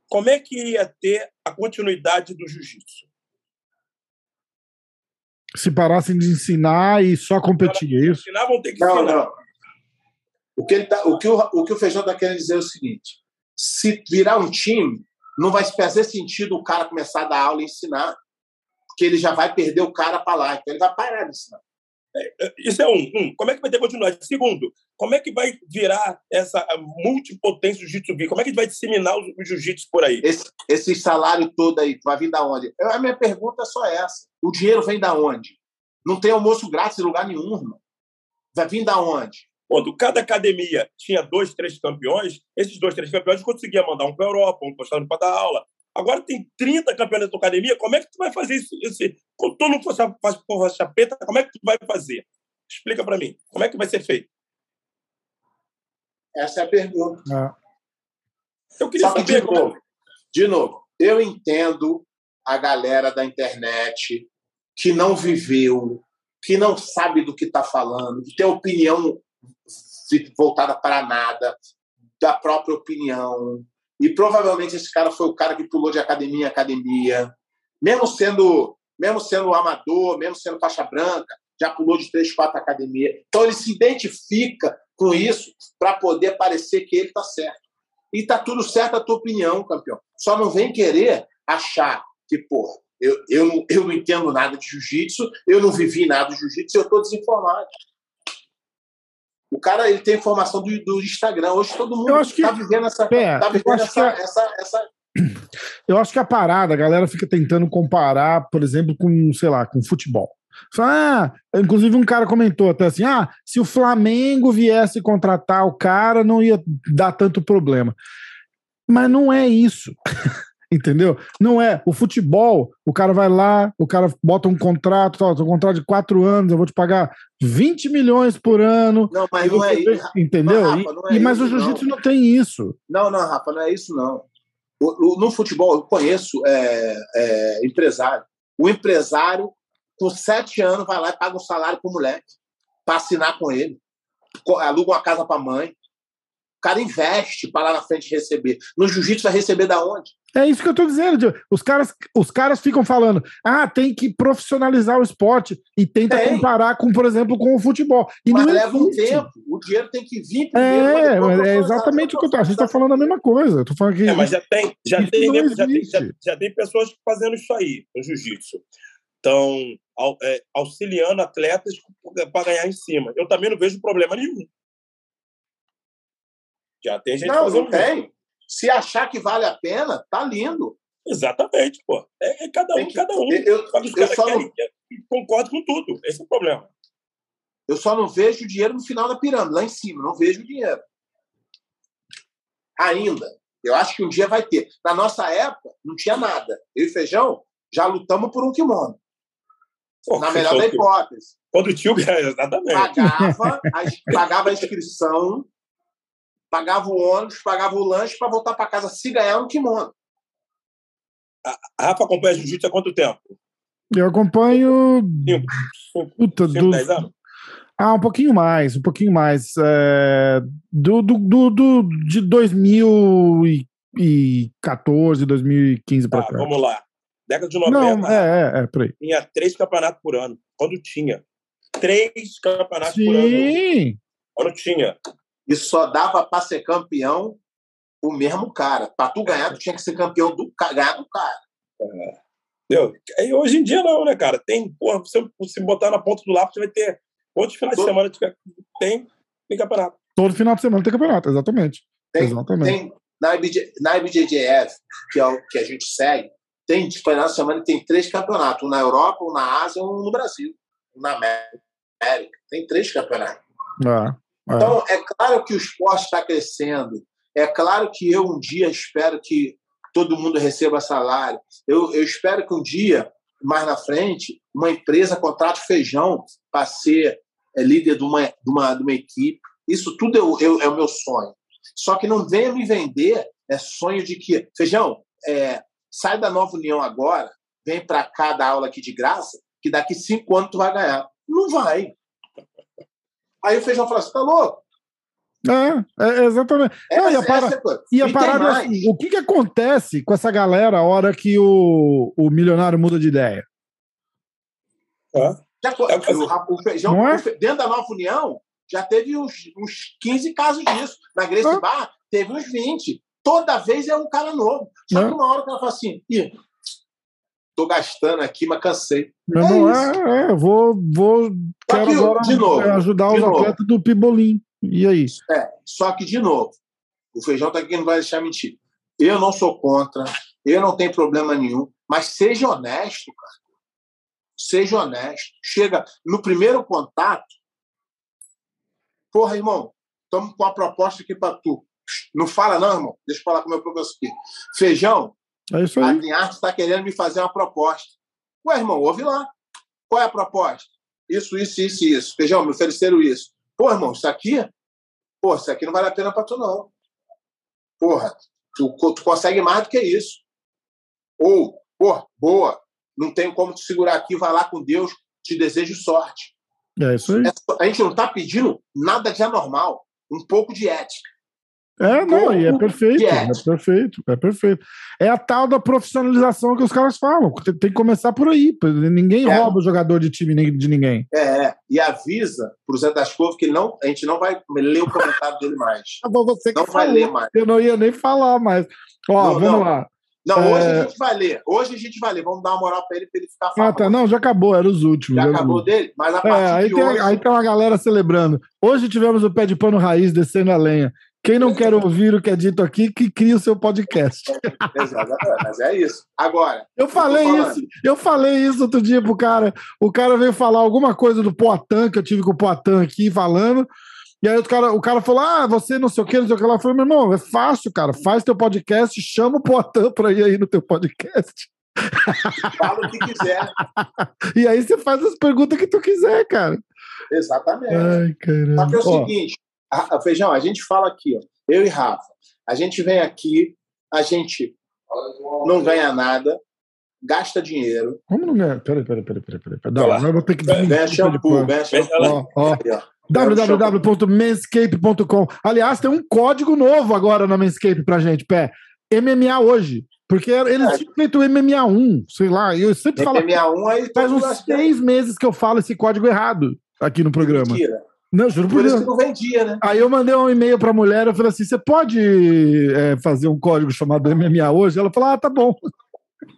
como é que ia ter a continuidade do jiu-jitsu? Se parassem de ensinar e só competir, é isso? Ensinar, vão ter que não, ensinar. Não. O que, ele tá, o, que o, o que o Feijão está querendo dizer é o seguinte: se virar um time, não vai fazer sentido o cara começar a dar aula e ensinar que ele já vai perder o cara para lá. Então ele vai parar. É, é, isso é um, um. Como é que vai ter continuidade? Segundo, como é que vai virar essa multipotência do jiu-jitsu? Como é que vai disseminar o jiu-jitsu por aí? Esse, esse, salário todo aí vai vir da onde? A minha pergunta é só essa. O dinheiro vem da onde? Não tem almoço grátis em lugar nenhum, irmão. Vai vir da onde? Quando cada academia tinha dois, três campeões, esses dois, três campeões conseguiam mandar um para a Europa, um para para dar aula. Agora tem 30 campeonatos da academia, como é que tu vai fazer isso? Esse, quando todo mundo faz por chapeta, como é que tu vai fazer? Explica para mim, como é que vai ser feito? Essa é a pergunta. É. Eu queria Só saber. De novo, de novo, eu entendo a galera da internet que não viveu, que não sabe do que está falando, que tem opinião voltada para nada, da própria opinião, e provavelmente esse cara foi o cara que pulou de academia em academia, mesmo sendo, mesmo sendo amador, mesmo sendo faixa branca, já pulou de três, quatro academias. Então ele se identifica com isso para poder parecer que ele está certo. E está tudo certo a tua opinião, campeão. Só não vem querer achar que, porra, eu, eu, eu não entendo nada de jiu-jitsu, eu não vivi nada de jiu-jitsu, eu estou desinformado. O cara ele tem informação do, do Instagram. Hoje todo mundo está vivendo essa. É, tá vivendo essa, que... essa, essa, Eu acho que a parada, a galera fica tentando comparar, por exemplo, com, sei lá, com futebol. Ah, inclusive um cara comentou até assim: ah, se o Flamengo viesse contratar o cara, não ia dar tanto problema. Mas não é isso. Entendeu? Não é. O futebol, o cara vai lá, o cara bota um contrato, tá, um contrato de quatro anos, eu vou te pagar 20 milhões por ano. Não, mas não é isso. Entendeu? Não, Rafa, é e, mas o jiu-jitsu não. não. tem isso. Não, não, Rafa, não é isso, não. O, o, no futebol, eu conheço é, é, empresário. O empresário, com sete anos, vai lá e paga um salário pro moleque para assinar com ele. Aluga uma casa para mãe, cara investe para lá na frente receber. No jiu-jitsu vai receber da onde? É isso que eu estou dizendo. Os caras, os caras ficam falando, ah, tem que profissionalizar o esporte e tenta tem. comparar com, por exemplo, com o futebol. E mas leva um tempo. O dinheiro tem que vir primeiro. É, é exatamente o que eu tô. A gente está falando a mesma coisa. Eu tô falando que é, mas já tem, já tem, mesmo, já, tem, já, já, tem pessoas fazendo isso aí no jiu-jitsu. Estão é, auxiliando atletas para ganhar em cima. Eu também não vejo problema nenhum. Já tem gente não, fazendo. Não, tem. Se achar que vale a pena, tá lindo. Exatamente, pô. É, é cada um, que... cada um. Eu, eu só não... concordo com tudo. Esse é o problema. Eu só não vejo o dinheiro no final da pirâmide, lá em cima. Não vejo o dinheiro. Ainda. Eu acho que um dia vai ter. Na nossa época, não tinha nada. Eu e Feijão já lutamos por um kimono. Pô, Na melhor da hipótese. Quando o tio exatamente. Pagava a, pagava a inscrição, pagava o ônibus, pagava o lanche para voltar para casa se ganhar um kimono. A Rafa acompanha jiu-jitsu há quanto tempo? Eu acompanho. Cinco. Puta, Cinco, do... dez anos? Ah, um pouquinho mais, um pouquinho mais. É... Do, do, do, do, de 2014, 2015 para tá, cá. Vamos lá. Década de 90, Não, é, é, é, por aí. tinha três campeonatos por ano. Quando tinha. Três campeonatos por ano. Sim! Quando tinha. E só dava para ser campeão o mesmo cara. Para tu ganhar, tu tinha que ser campeão do ganhar do cara. Entendeu? E hoje em dia não, né, cara? Tem, porra, você, se botar na ponta do lápis, você vai ter outros finais de Todo- semana que tem, tem campeonato. Todo final de semana tem campeonato, exatamente. Tem, exatamente. tem na, IBJ, na IBJJF, que é o que a gente segue, tem final de semana que tem três campeonatos, um na Europa, um na Ásia, um no Brasil, um na América. Tem três campeonatos. Ah, é. Então, é claro que o esporte está crescendo. É claro que eu um dia espero que todo mundo receba salário. Eu, eu espero que um dia, mais na frente, uma empresa contrate feijão para ser é, líder de uma, de, uma, de uma equipe. Isso tudo eu, eu, é o meu sonho. Só que não venha me vender é sonho de que, feijão, é, sai da Nova União agora, vem para cá dar aula aqui de graça, que daqui cinco anos tu vai ganhar. Não vai. Aí o feijão fala assim: tá louco? É, é, exatamente. Não, e a para- é a coisa. E a parada é assim, o que, que acontece com essa galera a hora que o, o milionário muda de ideia? É, o, ra- o feijão, é? fe- dentro da Nova União, já teve uns, uns 15 casos disso. Na Grace Ah. Bar, teve uns 20. Toda vez é um cara novo. Só É. que uma hora o cara fala assim: Ih, tô gastando aqui, mas cansei. Meu É irmão, isso. é, é, vou, vou quero que, agora de novo, ajudar de os novo. atletas do Pibolim. E aí? É, só que, de novo, o feijão tá aqui não vai deixar mentir. Eu não sou contra, eu não tenho problema nenhum, mas seja honesto, cara. Seja honesto. Chega no primeiro contato. Porra, irmão, estamos com uma proposta aqui para tu. Não fala, não, irmão. Deixa eu falar com o meu professor aqui. Feijão, É isso a aí. Linharte está querendo me fazer uma proposta. Ué, irmão, ouve lá. Qual é a proposta? Isso, isso, isso, isso. Feijão, me ofereceram isso. Pô, irmão, isso aqui, pô, isso aqui não vale a pena para tu, não. Porra, tu, tu consegue mais do que isso. Ou, pô, boa, não tenho como te segurar aqui, vai lá com Deus, te desejo sorte. É isso aí. É a gente não está pedindo nada de anormal, um pouco de ética. É, não, e é perfeito, é perfeito, é perfeito. É a tal da profissionalização que os caras falam. Tem, que começar por aí. Ninguém É. rouba o jogador de time de ninguém. É, e avisa pro Zé das Couve que não, a gente não vai ler o comentário dele mais. Você que Não vai ler mais. Eu não ia nem falar mais. Ó, Não, vamos não. lá. Não, hoje É. a gente vai ler. Hoje a gente vai ler. Vamos dar uma moral pra ele pra ele ficar Ah, falando. tá. Não, já acabou, eram os últimos. Já os acabou últimos. dele? Mas a É, partir aí de tem, hoje. aí tem uma galera celebrando. Hoje tivemos o pé de pano raiz descendo a lenha. Quem não quer ouvir o que é dito aqui, que cria o seu podcast. Exatamente, mas é isso. Agora, Eu falei isso, eu falei isso outro dia pro cara. O cara veio falar alguma coisa do Poatan, que eu tive com o Poatan aqui falando. E aí o cara, o cara falou: Ah, você não sei o que, não sei o que lá. Eu falei, meu irmão, é fácil, cara. Faz teu podcast, chama o Poatan pra ir aí no teu podcast. fala o que quiser. E aí você faz as perguntas que tu quiser, cara. Exatamente. Ai. Só que é o Ó, seguinte, a- a- Feijão, a gente fala aqui, ó, eu e Rafa, a gente vem aqui, a gente não ganha nada, gasta dinheiro, como não ganha? Peraí, peraí, peraí, peraí. peraí. Não, Vai lá. eu vou ter que ganha shampoo, pano. ganha shampoo. Ó, ó. Aí, ó. www.manscape.com. Aliás, tem um código novo agora na Manscape pra gente, pé. MMA hoje. Porque eles É. tinham feito o MMA1, sei lá. e Eu sempre falo. MMA1 aí Faz uns seis meses que eu falo esse código errado aqui no programa. Mentira. Não, juro por Por isso Deus. que não vendia, né? Aí eu mandei um e-mail pra mulher, eu falei assim: você pode é, fazer um código chamado MMA hoje? Ela falou: ah, tá bom.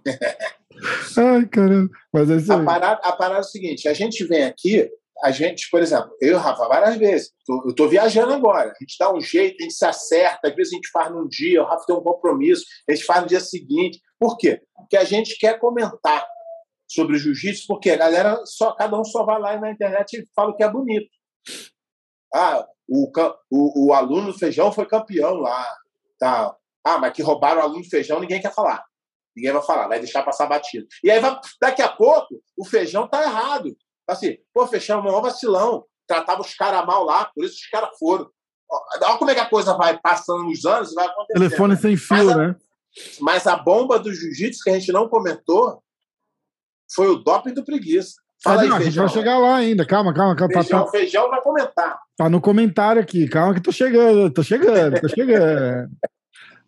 Ai, caramba. Mas é isso A parada, a parada é o seguinte: a gente vem aqui, a gente, por exemplo, eu e o Rafa, várias vezes, tô- eu estou viajando agora, a gente dá um jeito, a gente se acerta, às vezes a gente faz num dia, o Rafa tem um compromisso, a gente faz no dia seguinte. Por quê? Porque a gente quer comentar sobre o jiu-jitsu, porque a galera só, cada um só vai lá na internet e fala o que é bonito. Ah, o, o, o aluno do feijão foi campeão lá. Tal. Ah, mas que roubaram o aluno do feijão, ninguém quer falar. Ninguém vai falar, vai deixar passar batido. E aí, vai- daqui a pouco, o feijão tá errado. Assim, pô, feijão é um maior vacilão. Tratava os caras mal lá, por isso os caras foram. Olha como é que a coisa vai passando os anos e vai acontecendo. Telefone sem fio, Mas a- né? Mas a bomba do jiu-jitsu que a gente não comentou foi o doping do preguiça. Fala Ah, aí, não, a gente feijão. vai chegar lá ainda. Calma, calma, calma. Tá, Feijão, tá- feijão vai comentar. tá no comentário aqui. Calma que tô chegando, tô chegando, tô chegando.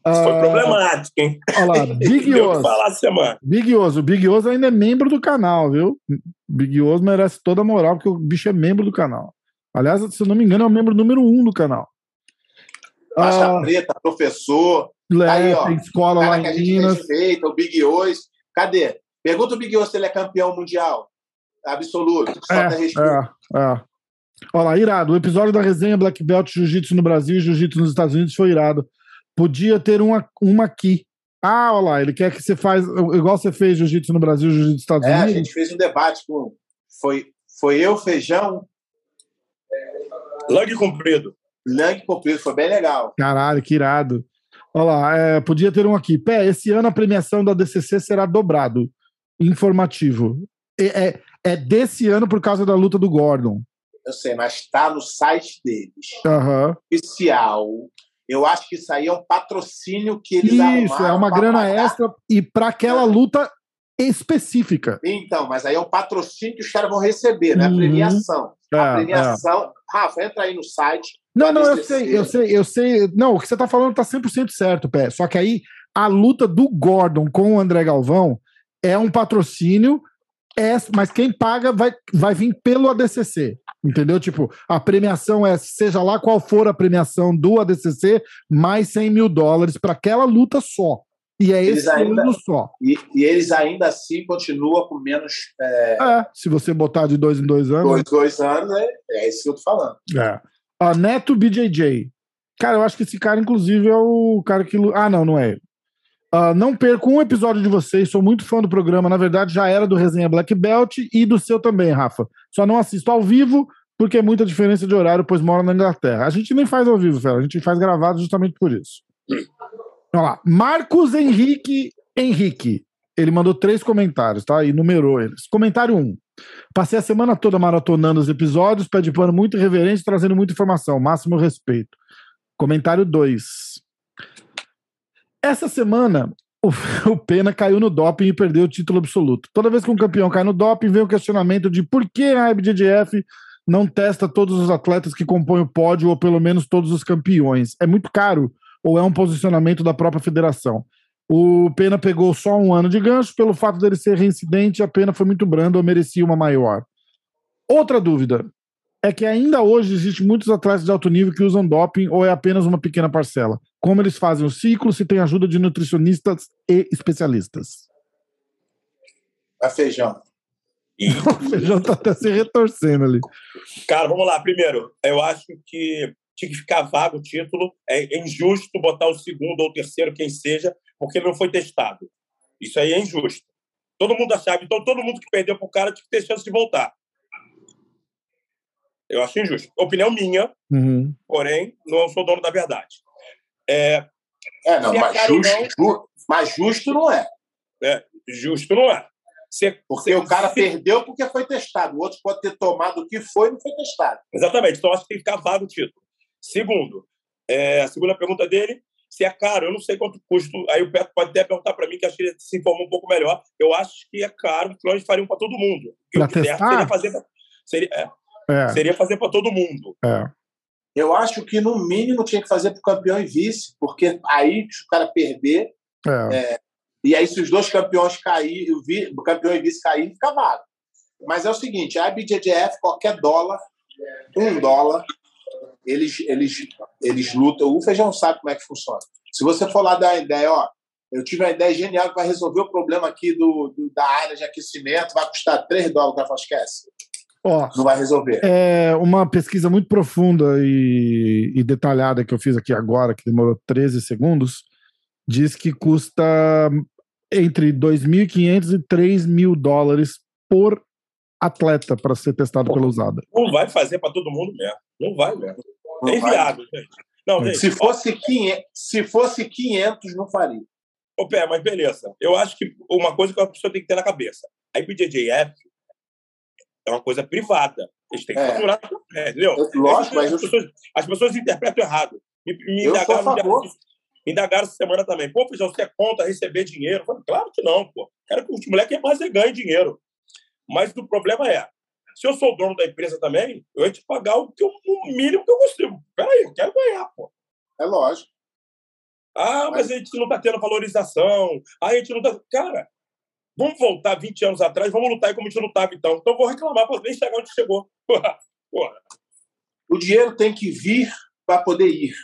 Isso foi Ah, problemático, hein? Olha lá, Big Oz. falar essa semana. Big Oz. O Big Oz ainda é membro do canal, viu? Big Oz merece toda a moral, porque o bicho é membro do canal. Aliás, se eu não me engano, é o membro número um do canal. Faixa Ah, preta, professor, é, aí, ó, tem escola lá em Minas. respeita, o Big Oz. Cadê? Pergunta o Big Oz se ele é campeão mundial. Absoluto. Só É, é, é. Olha lá, irado. O episódio da resenha Black Belt Jiu-Jitsu no Brasil e Jiu-Jitsu nos Estados Unidos foi irado. Podia ter uma, uma aqui. Ah, olha lá, ele quer que você faz igual você fez Jiu-Jitsu no Brasil e Jiu-Jitsu nos Estados É, a Unidos. gente fez um debate com. Foi, foi eu, Feijão, Langue comprido. Lang Comprido, foi bem legal. Caralho, que irado. Olha lá, é, podia ter um aqui. Pé, esse ano a premiação da DCC será dobrado. Informativo. É, é, é desse ano por causa da luta do Gordon. Eu sei, mas está no site deles. Aham. Oficial. Eu acho que isso aí é um patrocínio que eles Isso, arrumaram é uma grana pagar. extra e para aquela luta específica. Então, mas aí é um patrocínio que os caras vão receber, não é Uhum. premiação. a É, premiação. Rafa, entra aí no site. Não, não, eu sei, eu sei, eu sei. Não, o que você tá falando tá 100% certo, Pé. Só que aí a luta do Gordon com o André Galvão é um patrocínio, é, mas quem paga vai, vai vir pelo ADCC. Entendeu? Tipo, a premiação é, seja lá qual for a premiação do ADCC, mais 100 mil dólares para aquela luta só. E é Eles esse ainda- ano só. E, e eles ainda assim continuam com menos é, É, se você botar de dois em dois anos. dois, dois anos, é, é isso que eu tô falando. É. Ah, Neto BJJ. Cara, eu acho que esse cara, inclusive, é o cara que. Ah, não, não é ele. Ah, não perco um episódio de vocês, sou muito fã do programa. Na verdade, já era do Resenha Black Belt e do seu também, Rafa. Só não assisto ao vivo porque é muita diferença de horário, pois moro na Inglaterra. A gente nem faz ao vivo, Fera. A gente faz gravado justamente por isso. Vamos lá. Marcos Henrique Henrique. Ele mandou três comentários, tá? E numerou eles. Comentário 1. Um. Passei a semana toda maratonando os episódios, pé pano muito irreverente, trazendo muita informação. Máximo respeito. Comentário 2. Essa semana, o, Pena caiu no doping e perdeu o título absoluto. Toda vez que um campeão cai no doping, vem o questionamento de por que a IBJJF não testa todos os atletas que compõem o pódio, ou pelo menos todos os campeões. É muito caro, ou é um posicionamento da própria federação? O Pena pegou só um ano de gancho, pelo fato dele ser reincidente, a pena foi muito branda ou merecia uma maior. Outra dúvida é que ainda hoje existem muitos atletas de alto nível que usam doping ou é apenas uma pequena parcela. Como eles fazem o ciclo, se tem ajuda de nutricionistas e especialistas. A feijão. E, O feijão tá até se retorcendo ali. cara, vamos lá. Primeiro, eu acho que tinha que ficar vago o título. É injusto botar o segundo ou o terceiro, quem seja, porque ele não foi testado. Isso aí é injusto. Todo mundo achava. Então, todo mundo que perdeu pro cara tinha que ter chance de voltar. Eu acho injusto. Opinião minha, Uhum. porém, não sou dono da verdade. É, É, não, é mas justo, ju- mas justo não é. justo não é. Se- Porque se- o cara se- perdeu porque foi testado. O outro pode ter tomado o que foi e não foi testado. Exatamente. Então, acho que tem que ficar vago o título. Segundo, é, a segunda pergunta dele, se é caro, eu não sei quanto custa. Aí o Beto pode até perguntar para mim, que acho que ele se informou um pouco melhor. Eu acho que é caro, então eles fariam para todo mundo. Porque certo testar? seria fazer seria, é, É, seria fazer para todo mundo. é. Eu acho que, no mínimo, tinha que fazer para o campeão e vice, porque aí, se o cara perder, é. e aí, se os dois campeões caírem, o, o campeão e vice caírem, fica vago. Mas é o seguinte: a IBJJF, qualquer dólar, um dólar, eles, eles, eles lutam. O feijão sabe como é que funciona. Se você for lá dar uma ideia, ó, eu tive uma ideia genial que vai resolver o problema aqui do, do- da área de aquecimento, vai custar 3 dólares, vai falar, esquece. Ó, Não vai resolver. é uma pesquisa muito profunda e, e detalhada que eu fiz aqui agora, que demorou 13 segundos, diz que custa entre 2.500 e 3 mil dólares por atleta para ser testado pela usada. Não vai fazer para todo mundo mesmo. Não vai mesmo. Não É vai. inviável, gente. Não, gente, Se fosse 500, se fosse 500 não faria. Ô, Pé, mas beleza. Eu acho que uma coisa que a pessoa tem que ter na cabeça. A IBJJF é uma coisa privada. Eles têm que É. faturar. É, entendeu? Lógico, mas as, eu- pessoas, as pessoas interpretam errado. Me, me Eu sou a indagaram, favor. me indagaram essa semana também. Pô, Feijão, você é contra receber dinheiro? Eu falei, claro que não, pô. Quero que os moleques mais ganhem dinheiro. Mas o problema é, se eu sou dono da empresa também, eu ia te pagar o, que eu- o mínimo que eu consigo. Peraí, eu quero ganhar, pô. É lógico. Ah, mas a gente não está tendo valorização. Ah, a gente não está. Cara, vamos voltar 20 anos atrás, vamos lutar como a gente lutava então. Então vou reclamar para nem chegar onde chegou. Porra. O dinheiro tem que vir para poder ir.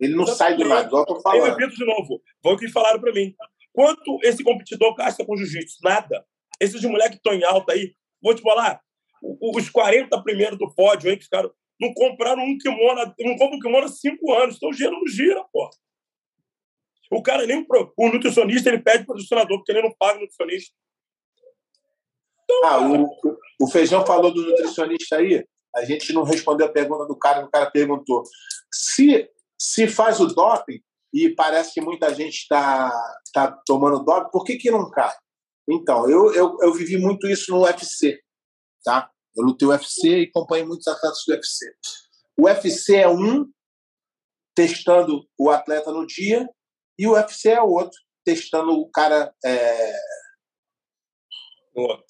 Ele não sai do igual eu tô Eu falando. repito de novo, foi o que falaram para mim. Quanto esse competidor gasta com jiu-jitsu? Nada. Esses moleques que estão em alta aí, vou te falar, o- os 40 primeiros do pódio aí, que ficaram, não compraram um kimono, não compram um kimono há cinco anos, então o dinheiro não gira, pô. O cara nem o nutricionista ele pede patrocinador, porque ele não paga o nutricionista. Ah, o, o Feijão falou do nutricionista aí, a gente não respondeu a pergunta do cara, o cara perguntou. Se, se faz o doping, e parece que muita gente está tá tomando doping, por que, que não cai? Então, eu, eu, eu vivi muito isso no UFC, tá? Eu lutei UFC e acompanhei muitos atletas do UFC. O UFC é um testando o atleta no dia e o UFC é outro testando o cara é,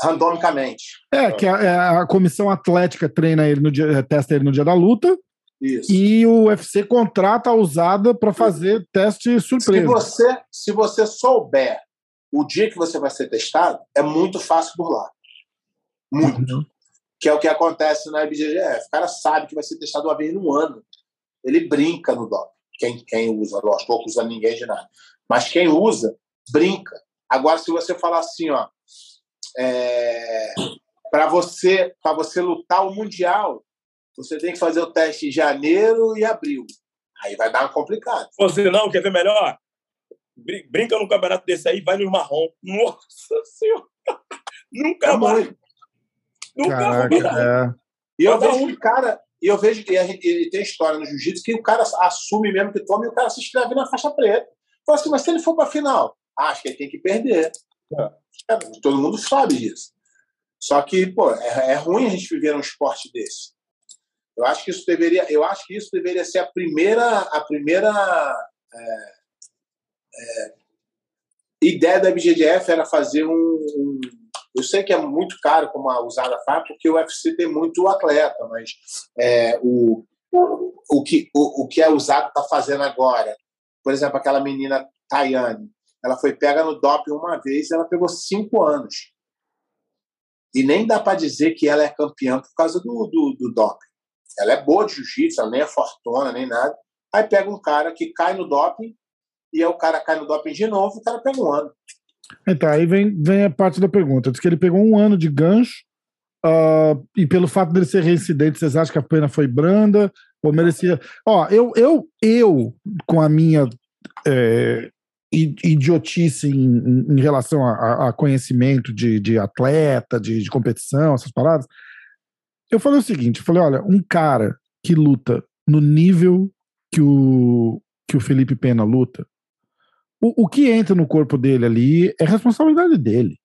randomicamente. É, que a, é, a comissão atlética treina ele no dia, testa ele no dia da luta Isso. e o UFC contrata a usada para fazer teste Se surpresa. você, se você souber o dia que você vai ser testado, é muito fácil burlar. Muito. Uhum. Que é o que acontece na IBGF. O cara sabe que vai ser testado uma vez no ano. Ele brinca no doping. Quem, quem usa, lógico, pouco usa ninguém de nada. Mas quem usa, brinca. Agora, se você falar assim, ó, é, para você, para você lutar o Mundial, você tem que fazer o teste em janeiro e abril. Aí vai dar uma complicada. Você não, quer ver melhor? Brin- Brinca num campeonato desse aí, vai no marrom. Nossa Senhora! Nunca É mais. muito. Nunca Caraca, mais. é. E eu Cada vejo um. que o cara. E eu vejo que a gente, ele tem história no jiu-jitsu que o cara assume mesmo que toma e o cara se inscreve na faixa preta. Fala assim, mas se ele for para final, acho que ele tem que perder. É, todo mundo sabe disso. Só que, pô, é, é ruim a gente viver um esporte desse. Eu acho que isso deveria, eu acho que isso deveria ser a primeira, a primeira é, é, ideia da BGDF era fazer um, um- eu sei que é muito caro como a usada faz, porque o UFC tem muito atleta, mas é, o, o, que, o, o que a usada está fazendo agora, por exemplo, aquela menina Tayane, ela foi pega no doping uma vez, ela pegou cinco anos. E nem dá para dizer que ela é campeã por causa do, do, do doping. Ela é boa de jiu-jitsu, ela nem é fortuna, nem nada. Aí pega um cara que cai no doping, e aí o cara cai no doping de novo, o cara pega um ano. Então, aí vem, vem a parte da pergunta. Diz que ele pegou um ano de gancho, ah, e pelo fato dele ser reincidente, vocês acham que a pena foi branda? Ou merecia. Ó, eu, eu, eu com a minha é, idiotice em, em- relação a- a conhecimento de, de atleta, de, de competição, essas paradas, eu falei o seguinte: eu falei, olha, um cara que luta no nível que o, que o Felipe Pena luta, o, o que entra no corpo dele ali é responsabilidade dele.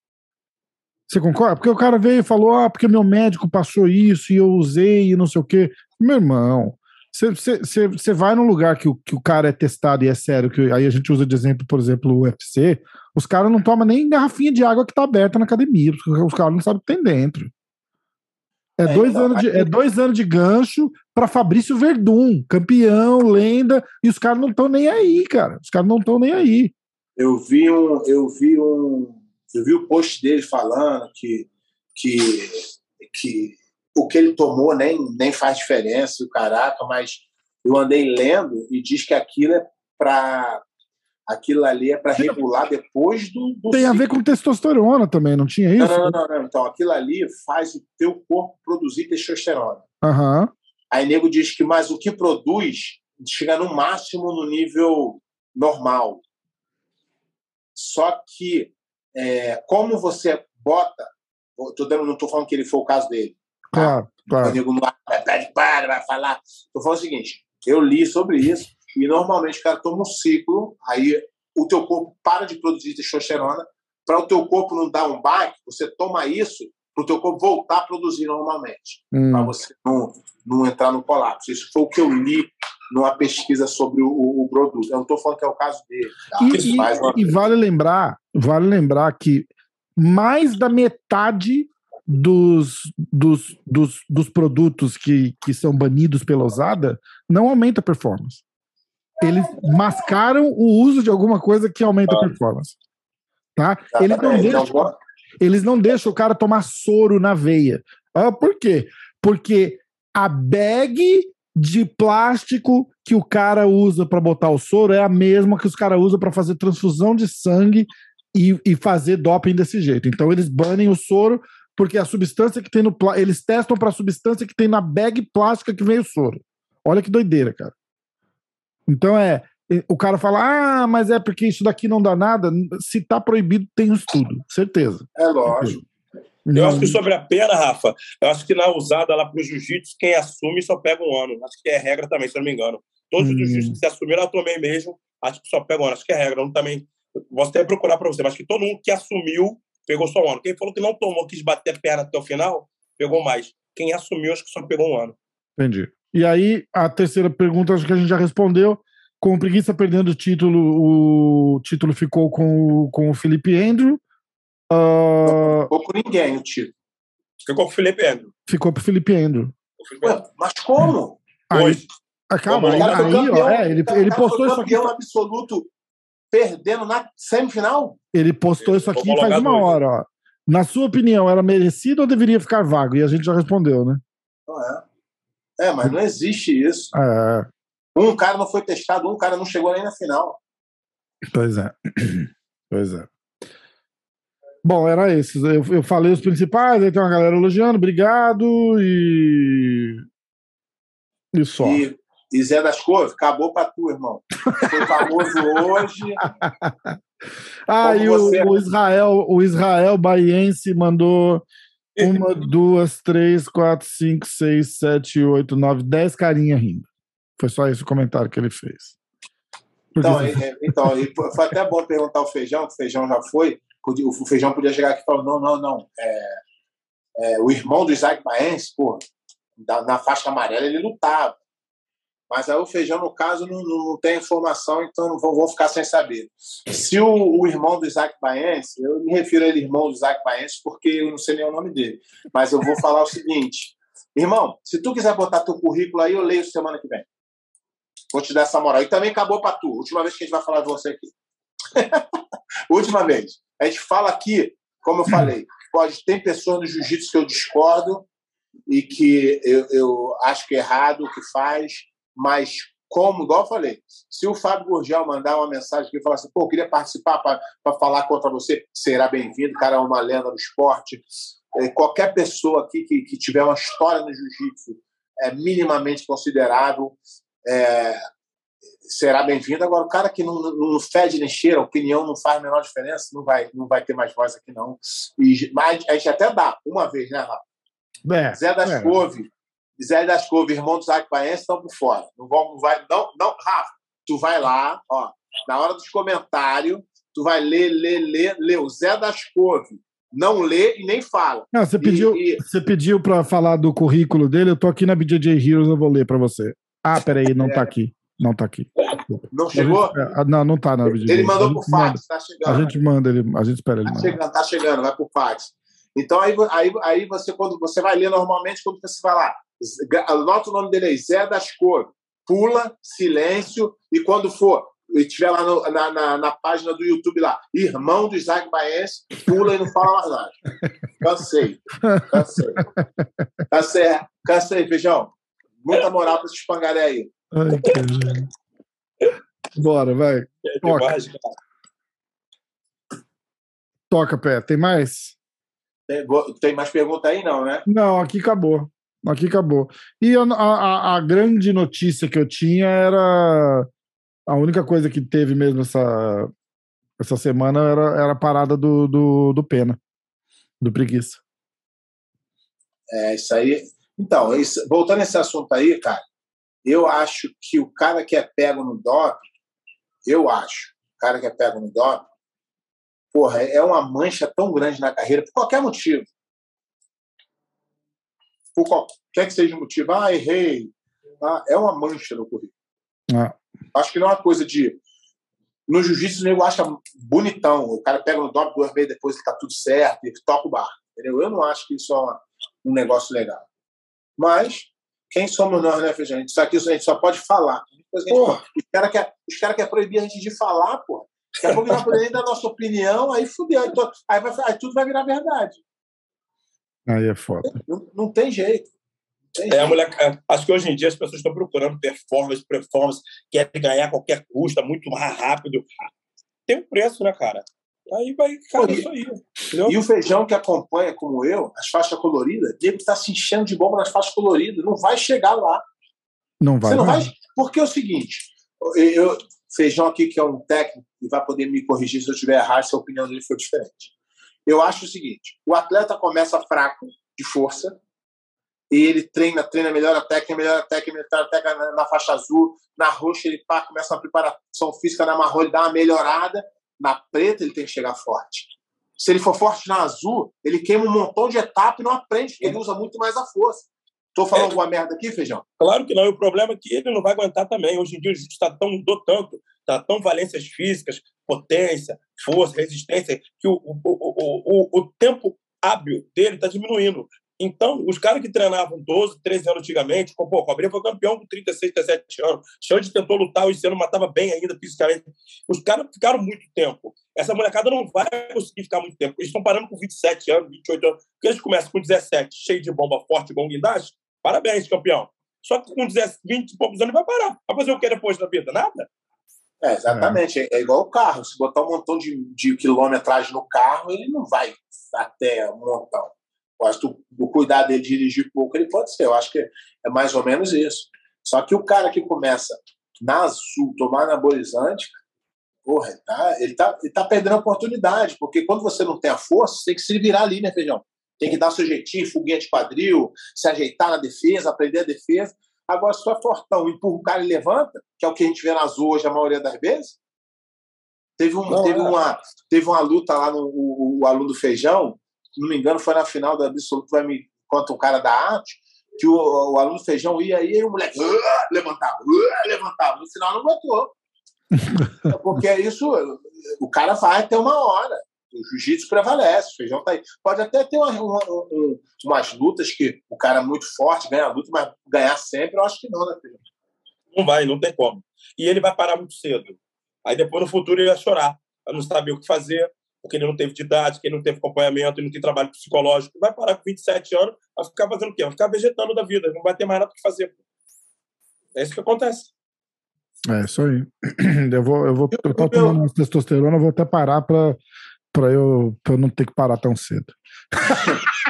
Você concorda? Porque o cara veio e falou: ah, porque meu médico passou isso e eu usei e não sei o quê. Meu irmão, você vai num lugar que o, que o cara é testado e é sério, que aí a gente usa de exemplo, por exemplo, o UFC, os caras não tomam nem garrafinha de água que tá aberta na academia, porque os caras não sabem o que tem dentro. É, É, dois, então, anos de, aqui- é dois anos de gancho para Fabrício Verdun, campeão, lenda, e os caras não estão nem aí, cara. Os caras não estão nem aí. Eu vi um, eu vi um, eu vi o post dele falando que, que, que o que ele tomou nem, nem faz diferença, o caraca, mas eu andei lendo e diz que aquilo é para aquilo ali é para regular depois do, do Tem a ver ciclo. com testosterona também, não tinha não, isso? não, não, não, então aquilo ali faz o teu corpo produzir testosterona. Aham. Aí nego diz que mas o que produz chega no máximo no nível normal. Só que é, como você bota, eu tô dando, não estou falando que ele foi o caso dele. Claro, O claro. nego não vai, vai, para, vai falar. Estou falando o seguinte: eu li sobre isso e normalmente o cara toma um ciclo, aí o teu corpo para de produzir testosterona. Para o teu corpo não dar um baque, você toma isso para o teu corpo voltar a produzir normalmente Hum. para você não, não entrar no colapso. Isso foi o que eu li numa pesquisa sobre o, o- o produto. Eu não estou falando que é o caso dele. Tá? E, e- e vale lembrar, vale lembrar que mais da metade dos, dos, dos, dos produtos que, que são banidos pela usada não aumenta a performance. eles mascaram o uso de alguma coisa que aumenta a performance. Tá? Eles não, Exatamente. deixam, Então, eles não deixam o cara tomar soro na veia. Ah, por quê? Porque a bag de plástico que o cara usa para botar o soro é a mesma que os caras usam para fazer transfusão de sangue e, e fazer doping desse jeito. Então eles banem o soro porque a substância que tem no eles testam para a substância que tem na bag plástica que vem o soro. Olha que doideira, cara. Então é o cara fala: "Ah, mas é porque isso daqui não dá nada". Se tá proibido, tem um estudo, certeza. é lógico. Eu Não- acho que sobre a pena, Rafa, eu acho que na usada lá pro jiu-jitsu, quem assume só pega um ano. Acho que é regra também, se eu não me engano. Todos Hum. os jiu-jitsu que se assumiram, eu tomei mesmo. Acho que só pega um ano. Acho que é regra. Eu também. Posso até procurar para você, mas que todo mundo que assumiu pegou só um ano. Quem falou que não tomou, quis bater a perna até o final, pegou mais. Quem assumiu, acho que só pegou um ano. Entendi. E aí, a terceira pergunta, acho que a gente já respondeu. Com o Preguiça perdendo o título, o título ficou com, o- com o Felipe Andrew. Ah, Ou com ninguém o título. Ficou com o Felipe Andrew. ficou pro Felipe Andrew. O Felipe Andrew. Ué, mas como? Aí, Hoje. ah, calma, O aí, aí, campeão, ó, é, ele, ele postou isso aqui. campeão absoluto perdendo na semifinal? Ele postou isso aqui faz uma dois. hora, ó. Na sua opinião, era merecido ou deveria ficar vago? E a gente já respondeu, né? Não é. É, mas não existe isso. É, Um cara não foi testado, um cara não chegou nem na final. pois é. Pois é. Bom, era esses. Eu, eu falei os principais, aí tem uma galera elogiando, obrigado e. E só. E, e Zé das Couve, acabou pra tu, irmão. Foi famoso hoje. Ah, Como e você- o, o Israel, o Israel Baiense mandou uma, duas, três, quatro, cinco, seis, sete, oito, nove, dez carinhas rindo. Foi só esse o comentário que ele fez. Porque Então, é- é- então foi até bom perguntar ao Feijão, que o Feijão já foi. O Feijão podia chegar aqui e falar: não, não, não. É, é, o irmão do Isaac Baense, pô, na faixa amarela, ele lutava. Mas aí o Feijão, no caso, não, não tem informação, então não vou, vou ficar sem saber. Se o, o irmão do Isaac Baense, eu me refiro a ele irmão do Isaac Baense porque eu não sei nem o nome dele, mas eu vou falar o seguinte: irmão, se tu quiser botar teu currículo aí, eu leio semana que vem. Vou te dar essa moral. E também acabou para tu. Última vez que a gente vai falar de você aqui. Última vez. A gente fala aqui, como eu falei, pode tem pessoas no jiu-jitsu que eu discordo e que eu, eu acho que é errado o que faz, mas como, igual eu falei, se o Fábio Gurgel mandar uma mensagem aqui e falar assim, pô, eu queria participar para falar contra você, será bem-vindo, o cara é uma lenda do esporte. É, qualquer pessoa aqui que, que tiver uma história no jiu-jitsu é minimamente considerável, é, será bem-vindo. Agora, o cara que não, não fede nem cheira, a opinião não faz a menor diferença, não vai, não vai ter mais voz aqui, não. E, mas a gente até dá, uma vez, né, Rafa? É, Zé das é. Couve, Zé das Couve, irmão do Zac Baense, estão por fora. Não não vai, não, não, Rafa, tu vai lá, ó, na hora dos comentários, tu vai ler, ler, ler, ler o Zé das Couve. Não lê e nem fala. Não, você pediu, E- você pediu para falar do currículo dele, eu tô aqui na BJJ Heroes, eu vou ler para você. Ah, peraí, não tá aqui. Não tá aqui. não A chegou? gente- ah, não, não tá na BJJ. Ele mandou A por manda- fax, tá A chegando. gente manda ele, a gente espera ele Tá chegando, tá chegando, vai por fax. Então aí, aí, aí você, quando você vai ler normalmente, quando você vai lá, anota o nome dele aí, Zé das Cores, pula, silêncio, e quando for, e tiver lá no- na, na, na página do YouTube lá, irmão do Isaac Baense, pula e não fala mais nada. Cansei. Cansei. Cansei, cansei, feijão. Muita moral pra esses pangaré aí. Ai, cara. Bora, vai. Toca. Toca, pé. Tem mais? Tem, tem mais pergunta aí, não, né? Não, aqui acabou. Aqui acabou. E a, a, a grande notícia que eu tinha era. A única coisa que teve mesmo essa, essa semana era, era a parada do, do, do Pena, do Preguiça. É, isso aí. Então, isso- voltando a esse assunto aí, cara, eu acho que o cara que é pego no doping, eu acho, o cara que é pego no doping, porra, é uma mancha tão grande na carreira, por qualquer motivo. Por qualquer que seja o motivo. Ah, errei. Ah, é uma mancha no currículo. Ah, Acho que não é uma coisa de. No jiu-jitsu, o nego acha bonitão. O cara pega no doping duas vezes depois que tá tudo certo e toca o bar. Entendeu? Eu não acho que isso é um negócio legal. Mas, quem somos nós, né, Feijão? Isso aqui a gente só pode falar. coisa que a gente Os caras querem cara quer proibir a gente de falar, pô. Daqui a pouco vai poder dar a nossa opinião, aí fudeu. Aí, aí, vai, aí tudo vai virar verdade. Aí é foda. Não, não tem jeito. É, a mulher, acho que hoje em dia as pessoas estão procurando performance, performance, querem ganhar a qualquer custo, muito mais rápido. Tem um preço, né, cara? Aí vai ficar isso aí. Entendeu? E o feijão que acompanha, como eu, as faixas coloridas, ele está se enchendo de bomba nas faixas coloridas. Não vai chegar lá. Não vai. Você não vai. Porque é o seguinte: eu, feijão aqui, que é um técnico, e vai poder me corrigir se eu estiver errado, se a opinião dele for diferente. Eu acho o seguinte: o atleta começa fraco, de força, e ele treina, treina, melhora a técnica, melhora a técnica, melhora a técnica na, na faixa azul, na roxa ele pá, começa uma preparação física, na marrom ele dá uma melhorada, na preta ele tem que chegar forte. Se ele for forte na azul, ele queima um montão de etapa e não aprende, porque ele usa muito mais a força. Estou falando é, alguma merda aqui, Feijão? Claro que não. E o problema é que ele não vai aguentar também. Hoje em dia o jiu está tão, mudou tanto, está tão valências físicas, potência, força, resistência, que o, o, o, o, o tempo hábil dele está diminuindo. Então, os caras que treinavam 12, 13 anos antigamente, pô, o Cobrinha foi campeão com 36, 37 anos. Xande tentou lutar, esse ano matava bem ainda fisicamente. Os caras ficaram muito tempo. Essa molecada não vai conseguir ficar muito tempo. Eles estão parando com 27 anos, 28 anos. Porque eles começam com 17, cheio de bomba forte, bom guindaste. Parabéns, campeão. Só que com 20 e poucos anos vai parar. Vai fazer o que depois da vida? Nada. É, exatamente. É. é igual o carro. Se botar um montão de, de quilometragem no carro, ele não vai até um montão. Eu acho o cuidar dele dirigir pouco, ele pode ser. Eu acho que é mais ou menos isso. Só que o cara que começa na azul, tomar anabolizante, porra, ele tá, ele, tá, ele tá perdendo a oportunidade, porque quando você não tem a força, você tem que se virar ali, né, Feijão? Tem que dar seu jeitinho, de quadril, se ajeitar na defesa, aprender a defesa. Agora, se tu é fortão, empurra o cara e levanta, que é o que a gente vê na azul hoje a maioria das vezes. Teve, um, não, teve, é. uma, teve uma luta lá no o, o aluno do Feijão, se não me engano, foi na final da Absoluto vai me conta um cara da arte, que o, o aluno feijão ia aí e o moleque uh, levantava, uh, levantava. No final não botou. Porque é isso, o cara vai até uma hora. O jiu-jitsu prevalece, o feijão tá aí. Pode até ter uma, uma, um, umas lutas que o cara é muito forte, ganha a luta, mas ganhar sempre, eu acho que não, né, feijão? Não vai, não tem como. E ele vai parar muito cedo. Aí depois, no futuro, ele vai chorar, vai não saber o que fazer, porque ele não teve didática, ele não teve acompanhamento, ele não tem trabalho psicológico, vai parar com 27 anos, vai ficar fazendo o quê? Vai ficar vegetando da vida, não vai ter mais nada que fazer. É isso que acontece. É isso aí. Eu vou, eu vou, eu tô tomando eu... testosterona, eu vou até parar para para eu, pra eu não ter que parar tão cedo.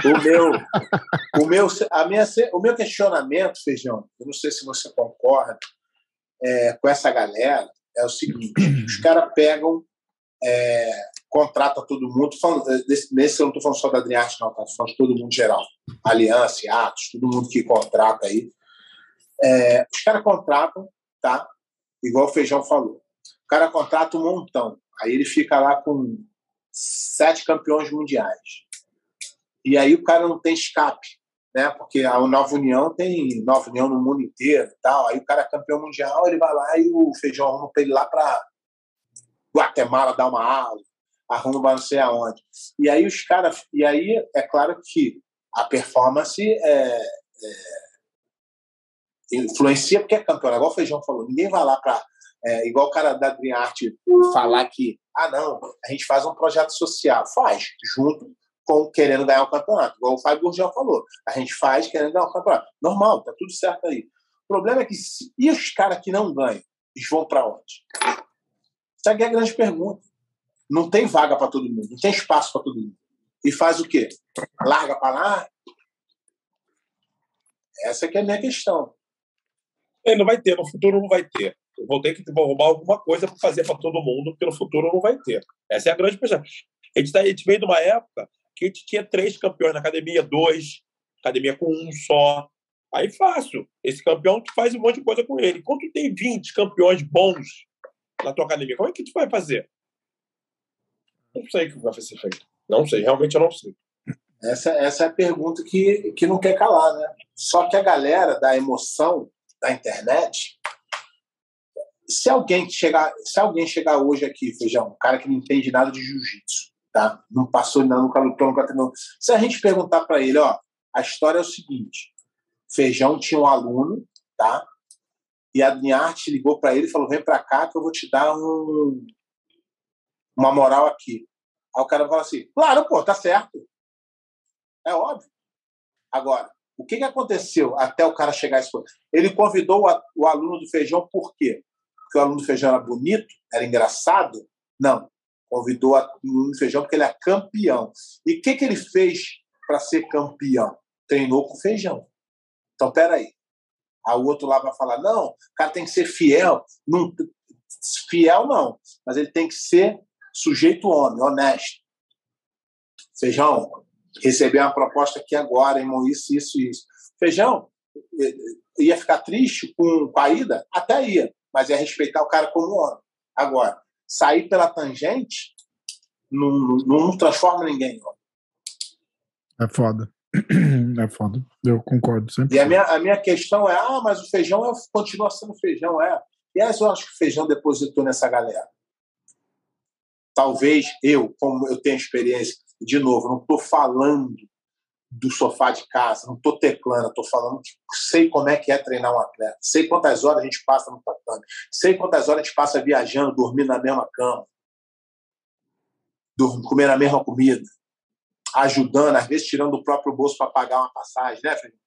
o meu, o meu, a minha, o meu questionamento, feijão, eu não sei se você concorda é, com essa galera, é o seguinte: os caras pegam é, contrata todo mundo. Falando, desse, nesse eu não estou falando só da Adriarte, não, estou falando de todo mundo geral. Aliança, Atos, todo mundo que contrata aí. É, os caras contratam, tá? Igual o Feijão falou. O cara contrata um montão. Aí ele fica lá com sete campeões mundiais. E aí o cara não tem escape, né? Porque a Nova União tem Nova União no mundo inteiro tal. Aí o cara é campeão mundial, ele vai lá e o Feijão arruma para ele lá para Guatemala dar uma aula, arruma não sei aonde. E aí os caras. E aí é claro que a performance é, é, influencia porque é campeão. Igual o Feijão falou, ninguém vai lá para. É, igual o cara da Dreamart falar que, ah, não, a gente faz um projeto social. Faz, junto com querendo ganhar o campeonato. Igual o Fábio Gurgel falou. A gente faz querendo ganhar o campeonato. Normal, tá tudo certo aí. O problema é que, se, e os caras que não ganham, eles vão para onde? Essa é a grande pergunta. Não tem vaga para todo mundo, não tem espaço para todo mundo. E faz o quê? Larga para lá? Essa que é a minha questão. É, não vai ter, no futuro não vai ter. Vou ter que arrumar alguma coisa para fazer para todo mundo, porque no futuro não vai ter. Essa é a grande questão. A gente, tá, a gente veio de uma época que a gente tinha três campeões na academia, dois, academia com um só. Aí fácil. Esse campeão tu faz um monte de coisa com ele. Quando tem 20 campeões bons na tua academia, como é que tu vai fazer? Não sei o que vai ser feito. Não sei, realmente eu não sei. Essa, essa é a pergunta que, que não quer calar, né? Só que a galera da emoção da internet, se alguém chegar, se alguém chegar hoje aqui, feijão, um cara que não entende nada de jiu-jitsu, tá? Não passou nada, nunca lutou, nunca treinou. Se a gente perguntar para ele, ó, a história é o seguinte: feijão tinha um aluno, tá? e a minha arte ligou para ele e falou: vem para cá que eu vou te dar um, uma moral aqui. Aí o cara fala assim: claro, pô, tá certo. É óbvio. Agora, o que, que aconteceu até o cara chegar a isso? Ele convidou o aluno do feijão por quê? Porque o aluno feijão era bonito? Era engraçado? Não. Convidou o aluno feijão porque ele é campeão. E o que, que ele fez para ser campeão? Treinou com feijão. Então, peraí. Aí o outro lá vai falar: não, o cara tem que ser fiel. Não, fiel não, mas ele tem que ser sujeito homem, honesto. Feijão, receber uma proposta aqui agora, irmão, isso, isso, isso. Feijão, ia ficar triste com a ida? Até ia, mas ia respeitar o cara como homem. Agora, sair pela tangente não, não transforma ninguém. É foda. É foda. Eu concordo sempre. E a minha, a minha questão é: ah, mas o feijão é, continua sendo feijão, é. E aí eu acho que o feijão depositou nessa galera. Talvez eu, como eu tenho experiência, de novo, não estou falando do sofá de casa, não estou teclando, estou falando que sei como é que é treinar um atleta, sei quantas horas a gente passa no tatame, sei quantas horas a gente passa viajando, dormindo na mesma cama, comendo a mesma comida, ajudando, às vezes tirando do próprio bolso para pagar uma passagem, né, Felipe?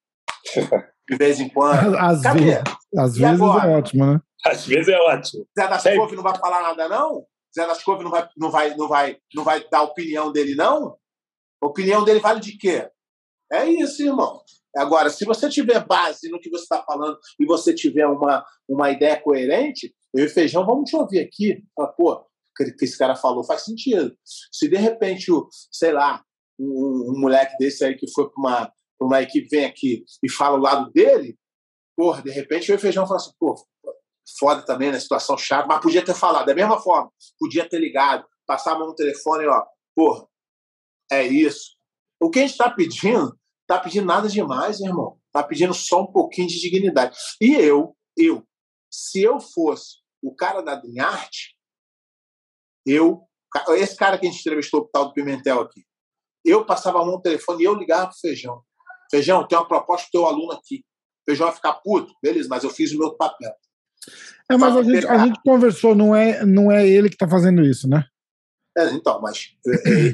De vez em quando. Às vezes, às vezes é ótimo, né? Às vezes é ótimo. Zé das Couve não vai falar nada, não? Zé das Couve não vai, não, vai, não, vai, não vai dar a opinião dele, não? A opinião dele vale de quê? É isso, irmão. Agora, se você tiver base no que você está falando e você tiver uma, uma ideia coerente, eu e Feijão vamos te ouvir aqui. Fala, pô, o que esse cara falou faz sentido. Se de repente, sei lá, um, um moleque desse aí que foi para uma, uma equipe vem aqui e fala o lado dele, porra, de repente eu e Feijão fala assim, pô, foda também, né? Situação chata, mas podia ter falado da mesma forma, podia ter ligado, passar a mão no telefone ó, porra, é isso. O que a gente está pedindo, tá pedindo nada demais, irmão. Tá pedindo só um pouquinho de dignidade. E eu, eu, se eu fosse o cara da Arte, eu, esse cara que a gente entrevistou, o tal do Pimentel aqui, eu passava a mão no telefone e eu ligava pro Feijão. Feijão, tem uma proposta pro teu aluno aqui. Feijão vai ficar puto? Beleza, mas eu fiz o meu papel. É, mas a gente, a gente, conversou, não é, não é ele que está fazendo isso, né? É, então, mas é, é,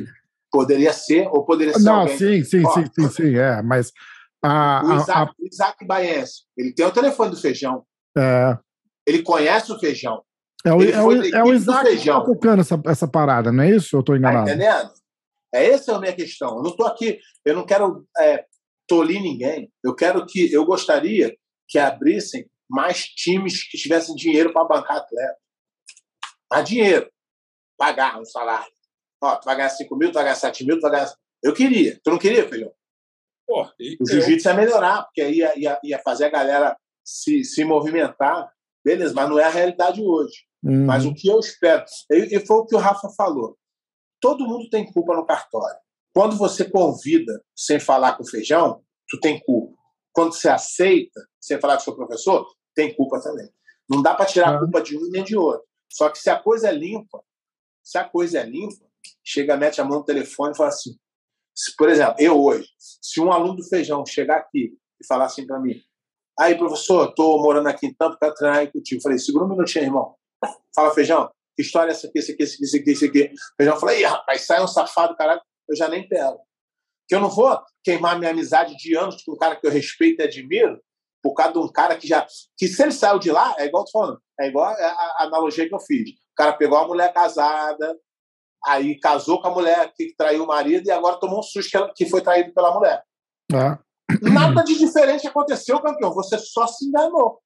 poderia ser, ou poderia ser. Não, alguém. sim, sim, sim, sim, sim, é, mas. A, o Isaac, a, a... Isaac Baense, ele tem o telefone do feijão. É. Ele conhece o feijão. É o, é o, é o Isaac que está tocando essa, essa parada, não é isso? Eu estou tá enganado. Tá entendendo? É essa a minha questão. Eu não estou aqui, eu não quero é, tolir ninguém. Eu quero que, eu gostaria que abrissem mais times que tivessem dinheiro para bancar atleta. Há dinheiro. Pagar um salário. Ó, tu vai ganhar 5 mil, tu vai ganhar 7 mil, tu vai ganhar. Eu queria. Tu não queria, filhão? Pô, o jiu-jitsu ia melhorar, porque aí ia, ia, ia, fazer a galera se, se movimentar. Beleza, mas não é a realidade hoje. Uhum. Mas o que eu espero. E, e foi o que o Rafa falou. Todo mundo tem culpa no cartório. Quando você convida sem falar com o feijão, tu tem culpa. Quando você aceita sem falar com o seu professor, tem culpa também. Não dá para tirar a ah. culpa de um nem de outro. Só que se a coisa é limpa, se a coisa é limpa, chega, mete a mão no telefone e fala assim. Se, por exemplo, eu hoje, se um aluno do feijão chegar aqui e falar assim para mim, aí, professor, estou morando aqui em Tampa, treinar aí contigo. Eu falei, segura um minutinho, irmão. Fala, feijão, que história é essa aqui, essa aqui, essa aqui, essa aqui, essa aqui. Feijão, falei, rapaz, sai um safado, caralho, eu já nem pego. Que eu não vou queimar minha amizade de anos com um cara que eu respeito e admiro, por causa de um cara que já. Que se ele saiu de lá, é igual tô falando, é igual a, analogia que eu fiz. O cara pegou uma mulher casada, aí casou com a mulher que traiu o marido e agora tomou um susto que foi traído pela mulher. É. Nada de diferente aconteceu, campeão. Você só se enganou.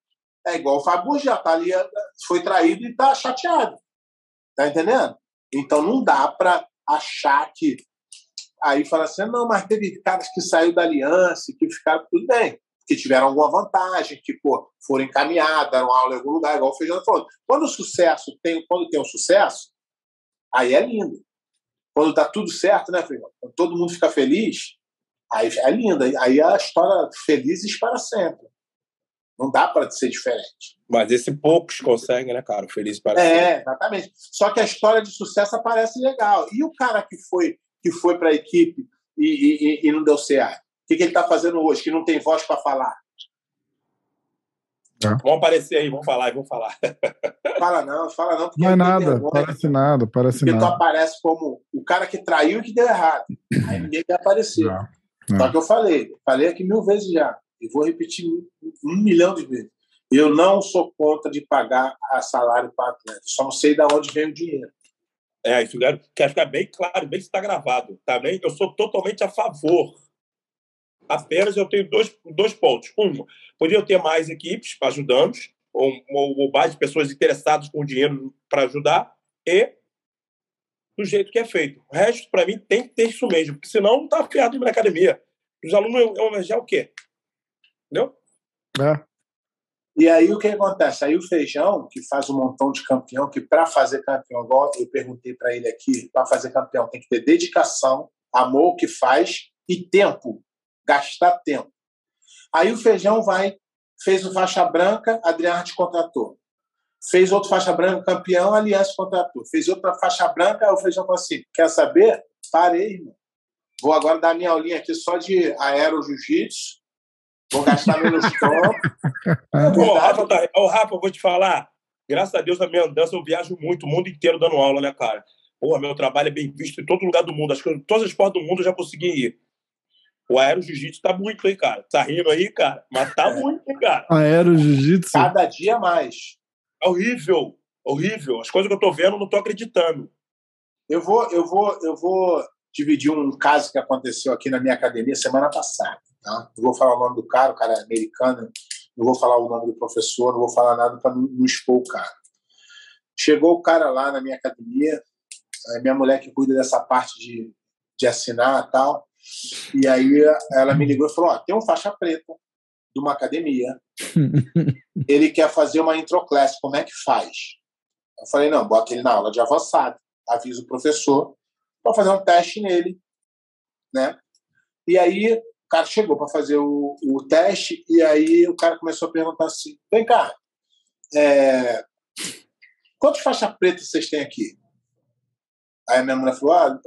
É igual o Fábio já tá ali, foi traído e tá chateado. Tá entendendo? Então não dá para achar que. Aí fala assim, não, mas teve caras que saiu da aliança, que ficaram tudo bem que tiveram alguma vantagem, que pô, foram encaminhadas, deram aula em algum lugar, igual o Feijão falou. Quando o sucesso tem, quando tem um sucesso, aí é lindo. Quando dá tudo certo, né? Quando todo mundo fica feliz, aí é lindo. Aí a história felizes para sempre. Não dá para ser diferente. Mas esse poucos conseguem, né, cara? Feliz para é, sempre. É, exatamente. Só que a história de sucesso aparece legal. E o cara que foi que foi para a equipe e, e, e não deu certo? O que, que ele está fazendo hoje, que não tem voz para falar? É. Vão aparecer aí, vão falar, vão falar. Fala não, fala não. Não é nada, parece nada, parece porque nada. Porque tu aparece como o cara que traiu e que deu errado. Aí ninguém quer aparecer. Não, não. Só que eu falei, falei aqui mil vezes já, e vou repetir um milhão de vezes. Eu não sou contra de pagar a salário para atleta, só não sei de onde vem o dinheiro. É, isso quer ficar bem claro, bem que está gravado. Também tá eu sou totalmente a favor. Apenas eu tenho dois, dois pontos. Um, poderia ter mais equipes ajudando, ou, ou, ou mais pessoas interessadas com dinheiro para ajudar, e do jeito que é feito. O resto, para mim, tem que ter isso mesmo, porque senão não está afiado na academia. Os alunos vão almejar o quê? Entendeu? É. E aí o que acontece? Aí o Feijão, que faz um montão de campeão, que para fazer campeão, igual eu perguntei para ele aqui, para fazer campeão tem que ter dedicação, amor o que faz e tempo, gastar tempo. Aí o Feijão vai, fez o faixa branca, Adriano te contratou. Fez outro faixa branca, campeão, Aliança contratou. Fez outra faixa branca, o Feijão falou assim: quer saber? Parei, irmão. Vou agora dar minha aulinha aqui só de aero jiu-jitsu Vou gastar menos tempo. Ô, Rafa, tá... Ô, Rafa, eu vou te falar. Graças a Deus, na minha andança, eu viajo muito, o mundo inteiro dando aula, né, cara? Porra, meu trabalho é bem visto em todo lugar do mundo. Acho que todas as portas do mundo eu já consegui ir. O aero jiu-jitsu tá muito, hein, cara? Tá rindo aí, cara? Mas tá é. muito, hein, cara? Aero jiu-jitsu? Cada dia mais. É horrível. Horrível. As coisas que eu tô vendo, eu não tô acreditando. Eu vou, eu vou, eu vou dividir um caso que aconteceu aqui na minha academia semana passada. Tá? Não vou falar o nome do cara, o cara é americano, não vou falar o nome do professor, não vou falar nada para não, não expor o cara. Chegou o cara lá na minha academia, a minha mulher que cuida dessa parte de, de assinar e tal, e aí ela me ligou e falou: Ó, tem um faixa preta de uma academia, ele quer fazer uma introclass, como é que faz? Eu falei: não, bota ele na aula de avançado, avisa o professor para fazer um teste nele, né? E aí cara chegou para fazer o, o teste e aí o cara começou a perguntar assim: vem cá, é, quantas faixas pretas vocês têm aqui? Aí a minha mulher falou: ah,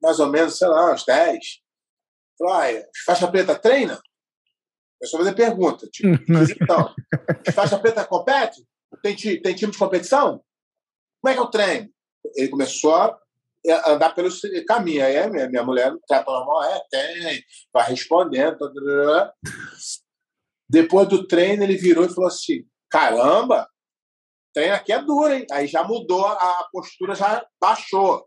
mais ou menos, sei lá, uns 10. Ah, é, faixa preta treina? É só fazer pergunta. Tipo, então, faixa preta compete? Tem, tem time de competição? Como é que eu treino? Ele começou a é, andar pelo caminho. Aí minha, minha mulher trata normal, é, tem, vai respondendo. Depois do treino, ele virou e falou assim: caramba, treino aqui é duro, hein? Aí já mudou, a postura já baixou.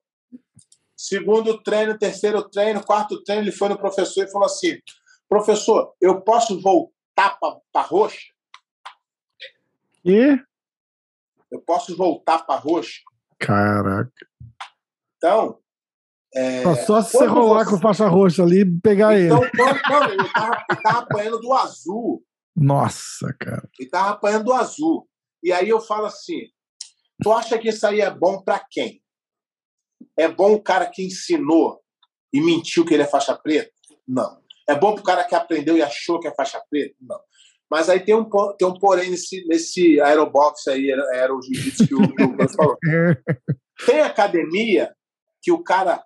Segundo treino, terceiro treino, quarto treino, ele foi no professor e falou assim: professor, eu posso voltar para roxa? E? Eu posso voltar para roxa? Caraca. Então. É, só se você rolar você... com faixa roxa ali e pegar então, ele. Quando, não, ele tava, ele tava apanhando do azul. Nossa, cara. Ele tava apanhando do azul. E aí eu falo assim: tu acha que isso aí é bom para quem? É bom o cara que ensinou e mentiu que ele é faixa preta? Não. É bom pro cara que aprendeu e achou que é faixa preta? Não. Mas aí tem um, tem um porém nesse, nesse aerobox aí, era, era o jiu-jitsu que o, o falou. Tem academia que o cara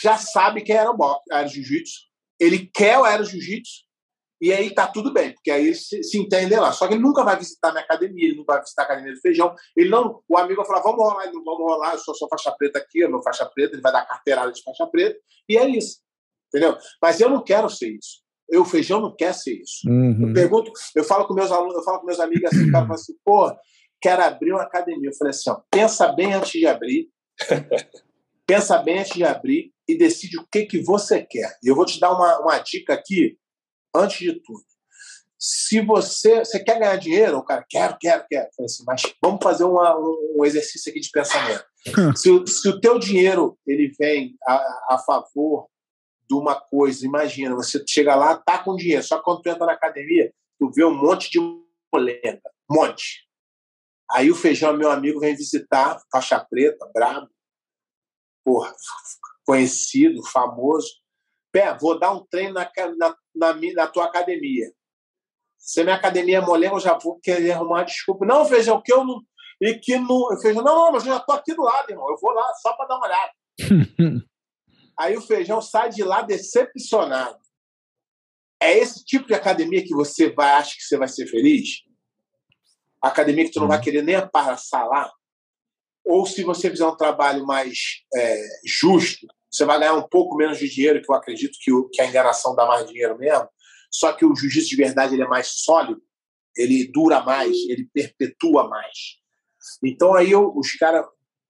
já sabe que é aerobox, aero jiu-jitsu, ele quer o aero jiu-jitsu, e aí tá tudo bem, porque aí eles se, se entendem lá. Só que ele nunca vai visitar minha academia, ele nunca vai visitar a academia do feijão. Ele não, o amigo vai falar, vamos rolar, ele, vamos rolar, eu sou, sou faixa preta aqui, eu meu faixa preta, ele vai dar carteirada de faixa preta, e é isso. Entendeu? Mas eu não quero ser isso. Eu, o feijão não quer ser isso. Uhum. Eu pergunto, eu falo com meus alunos, eu falo com meus amigos assim, o cara fala assim, pô, quero abrir uma academia. Eu falei assim, ó, pensa bem antes de abrir. pensa bem antes de abrir e decide o que, que você quer. E eu vou te dar uma, uma dica aqui, antes de tudo. Se você, você quer ganhar dinheiro, o cara, quero, quero, quero. Assim, mas vamos fazer uma, um exercício aqui de pensamento. se, se o teu dinheiro ele vem a, a favor de uma coisa, imagina, você chega lá, tá com dinheiro, só que quando tu entra na academia, tu vê um monte de polenta, um monte. Aí o Feijão, meu amigo, vem visitar, faixa preta, brabo, porra, conhecido, famoso. Pé, vou dar um treino na, na, na, na tua academia. Se minha academia é molenga, eu já vou querer arrumar desculpa. Não, Feijão, que eu não. E que não. Eu Feijão, não, não, mas eu já tô aqui do lado, irmão. Eu vou lá só para dar uma olhada. Aí o Feijão sai de lá decepcionado. É esse tipo de academia que você vai, acha que você vai ser feliz? academia que tu não vai querer nem passar lá, ou se você fizer um trabalho mais é, justo, você vai ganhar um pouco menos de dinheiro, que eu acredito que, o, que a enganação dá mais dinheiro mesmo, só que o jiu-jitsu de verdade ele é mais sólido, ele dura mais, ele perpetua mais. Então aí eu, os caras,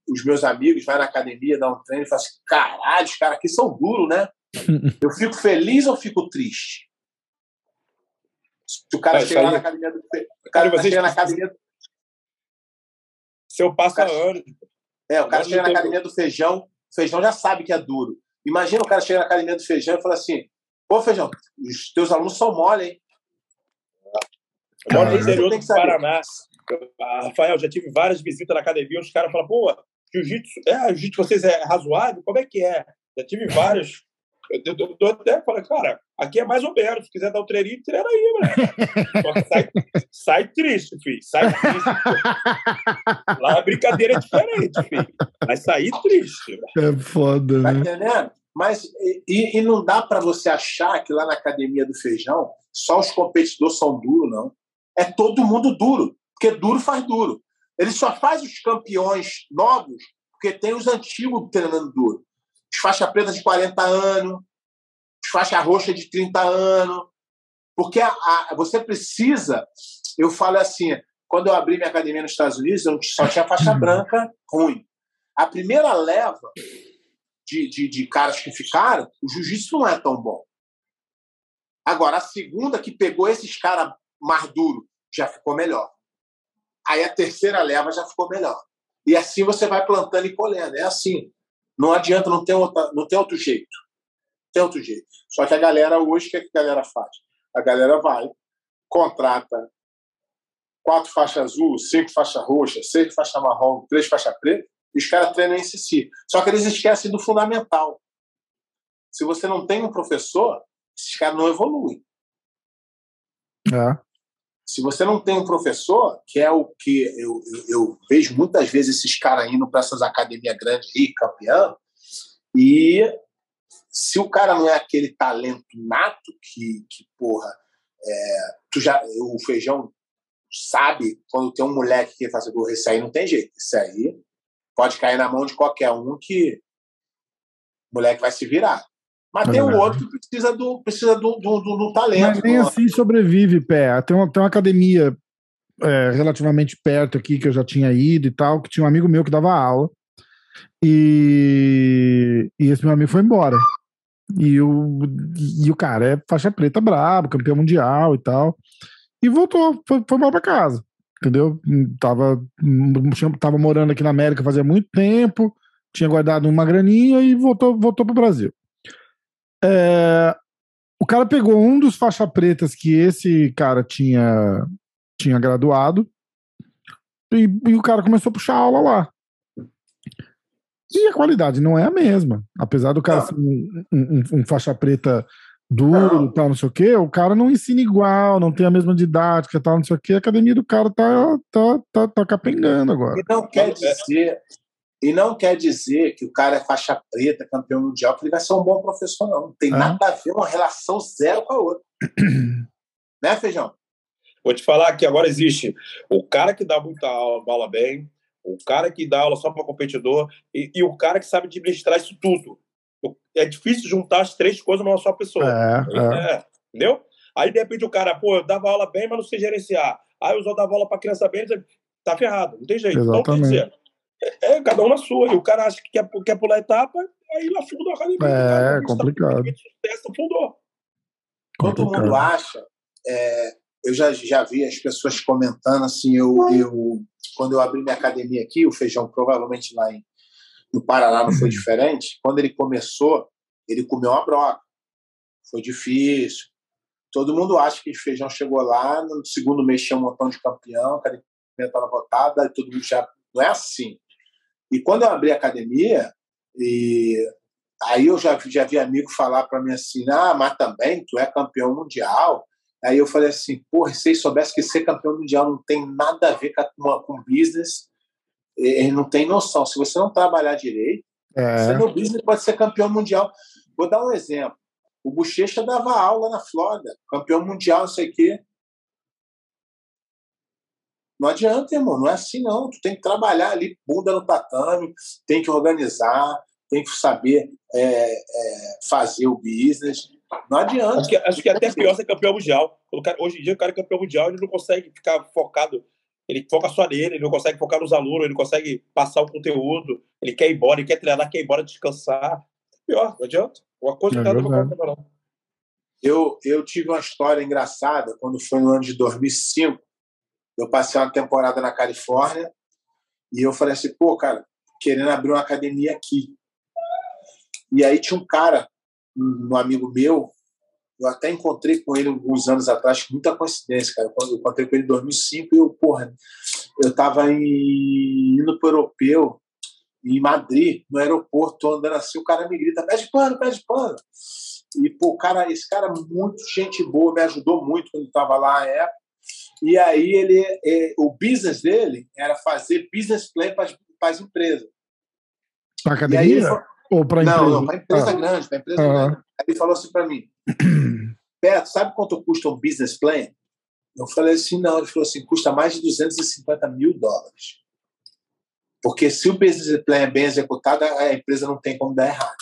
os meus amigos, vai na academia, dá um treino e falam assim: caralho, os caras aqui são duros, né? Eu fico feliz ou fico triste? Se o cara chegar na academia do. O cara, cara chega na academia. Se eu passo anos. É, o cara chega na academia do feijão, feijão já sabe que é duro. Imagina o cara chega na academia do feijão e fala assim: pô, feijão, os teus alunos são mole, hein? Eu moro no interior do Paraná. Rafael, já tive várias visitas na academia, os caras falam, pô, jiu-jitsu, é, jiu-jitsu vocês é razoável? Como é que é? Já tive vários. Eu, eu, eu até falei, cara, aqui é mais ou menos. Se quiser dar um treininho, treina aí, mano. Só que sai, sai triste, filho. Sai triste. Lá a brincadeira é diferente, filho. Vai sair triste. É foda, tá né? entendendo? Mas, e, e não dá para você achar que lá na academia do feijão só os competidores são duros, não. É todo mundo duro, porque duro faz duro. Ele só faz os campeões novos porque tem os antigos treinando duro. Os faixa preta de 40 anos, os faixa roxa de 30 anos. Porque a, a, você precisa. Eu falo assim: quando eu abri minha academia nos Estados Unidos, eu só tinha faixa branca ruim. A primeira leva de, de, de caras que ficaram, o jiu-jitsu não é tão bom. Agora, a segunda que pegou esses caras mais duros já ficou melhor. Aí a terceira leva já ficou melhor. E assim você vai plantando e colhendo. É assim. Não adianta, não tem, outra, não tem outro jeito. Tem outro jeito. Só que a galera hoje, o que, é que a galera faz? A galera vai, contrata quatro faixas azul, cinco faixas roxa, seis faixas marrom, três faixas preta, e os caras treinam em si. Só que eles esquecem do fundamental. Se você não tem um professor, esses caras não evoluem. É. Se você não tem um professor, que é o que eu, eu, eu vejo muitas vezes esses caras indo para essas academias grandes aí, campeão, e se o cara não é aquele talento nato que, que porra, é, tu já, o feijão sabe quando tem um moleque que faz o isso aí não tem jeito. Isso aí pode cair na mão de qualquer um que o moleque vai se virar. Mas é tem o outro que precisa do, precisa do, do, do, do talento. Mas nem assim sobrevive, pé. Tem uma, tem uma academia é, relativamente perto aqui que eu já tinha ido e tal, que tinha um amigo meu que dava aula. E, e esse meu amigo foi embora. E o, e o cara é faixa preta brabo, campeão mundial e tal. E voltou, foi, foi mal pra casa. Entendeu? Tava, tava morando aqui na América fazia muito tempo, tinha guardado uma graninha e voltou, voltou pro Brasil. É, o cara pegou um dos faixa pretas que esse cara tinha, tinha graduado e, e, o cara começou a puxar aula lá. E a qualidade não é a mesma. Apesar do cara ser um, um, um, faixa preta duro, tal, não sei o quê, o cara não ensina igual, não tem a mesma didática, tal, não sei o quê. A academia do cara tá, tá, tá, tá capengando agora. E não quer dizer e não quer dizer que o cara é faixa preta, campeão mundial, que ele vai ser um bom professor, não. Não tem ah. nada a ver uma relação zero com a outra. né, Feijão? Vou te falar que agora existe o cara que dá muita aula, bola bem, o cara que dá aula só para competidor e, e, o cara que sabe administrar isso tudo. É difícil juntar as três coisas numa só pessoa. É, é. É, entendeu? Aí, de repente, o cara, pô, eu dava aula bem, mas não sei gerenciar. Aí eu dava aula para criança bem, tá ferrado, não tem jeito. Exatamente. Então, quer dizer, é, cada um na sua. E o cara acha que quer, quer pular etapa, aí lá afunda a academia. É, complicado. Sucesso, fundou. Todo mundo acha. É, eu já, já vi as pessoas comentando assim. Eu, eu, quando eu abri minha academia aqui, o Feijão, provavelmente lá em, no Paraná não foi diferente. Quando ele começou, ele comeu uma broca. Foi difícil. Todo mundo acha que o Feijão chegou lá, no segundo mês tinha um montão de campeão, a academia estava votada, todo mundo já. Não é assim. E quando eu abri a academia, e aí eu já, já vi amigo falar para mim assim: ah, mas também tu é campeão mundial. Aí eu falei assim: porra, se eles soubessem que ser campeão mundial não tem nada a ver com, com business, eles não tem noção. Se você não trabalhar direito, é. você no business pode ser campeão mundial. Vou dar um exemplo. O Bochecha dava aula na Flórida, campeão mundial, não sei o quê. Não adianta, irmão, não é assim não. Tu tem que trabalhar ali, bunda no tatame, tem que organizar, tem que saber é, é, fazer o business. Não adianta. Acho que, acho que é até pior ser campeão mundial. Cara, hoje em dia, o cara é campeão mundial, ele não consegue ficar focado. Ele foca só nele, ele não consegue focar nos alunos, ele não consegue passar o conteúdo, ele quer ir embora, ele quer treinar, quer ir embora descansar. Pior, não adianta. Uma coisa É que cada. Eu, eu tive uma história engraçada quando foi no ano de 2005. Eu passei uma temporada na Califórnia e eu falei assim, pô, cara, querendo abrir uma academia aqui. E aí tinha um cara, um amigo meu, eu até encontrei com ele alguns anos atrás, muita coincidência, cara. Eu encontrei com ele em 2005, eu, porra, eu tava em, indo pro europeu, em Madrid, no aeroporto, andando assim, o cara me grita, pede pano, pede pano. E, pô, cara, esse cara, muito gente boa, me ajudou muito quando eu tava lá na época. E aí, ele, é, o business dele era fazer business plan para as empresas. Ele academia? falou- Ou não, empresa? não, para empresa Ah. grande, para empresa Aham. grande. Aí ele falou assim para mim, Beto, sabe quanto custa um business plan? Eu falei assim, não. Ele falou assim, custa mais de 250 mil dólares. Porque se o business plan é bem executado, a empresa não tem como dar errado.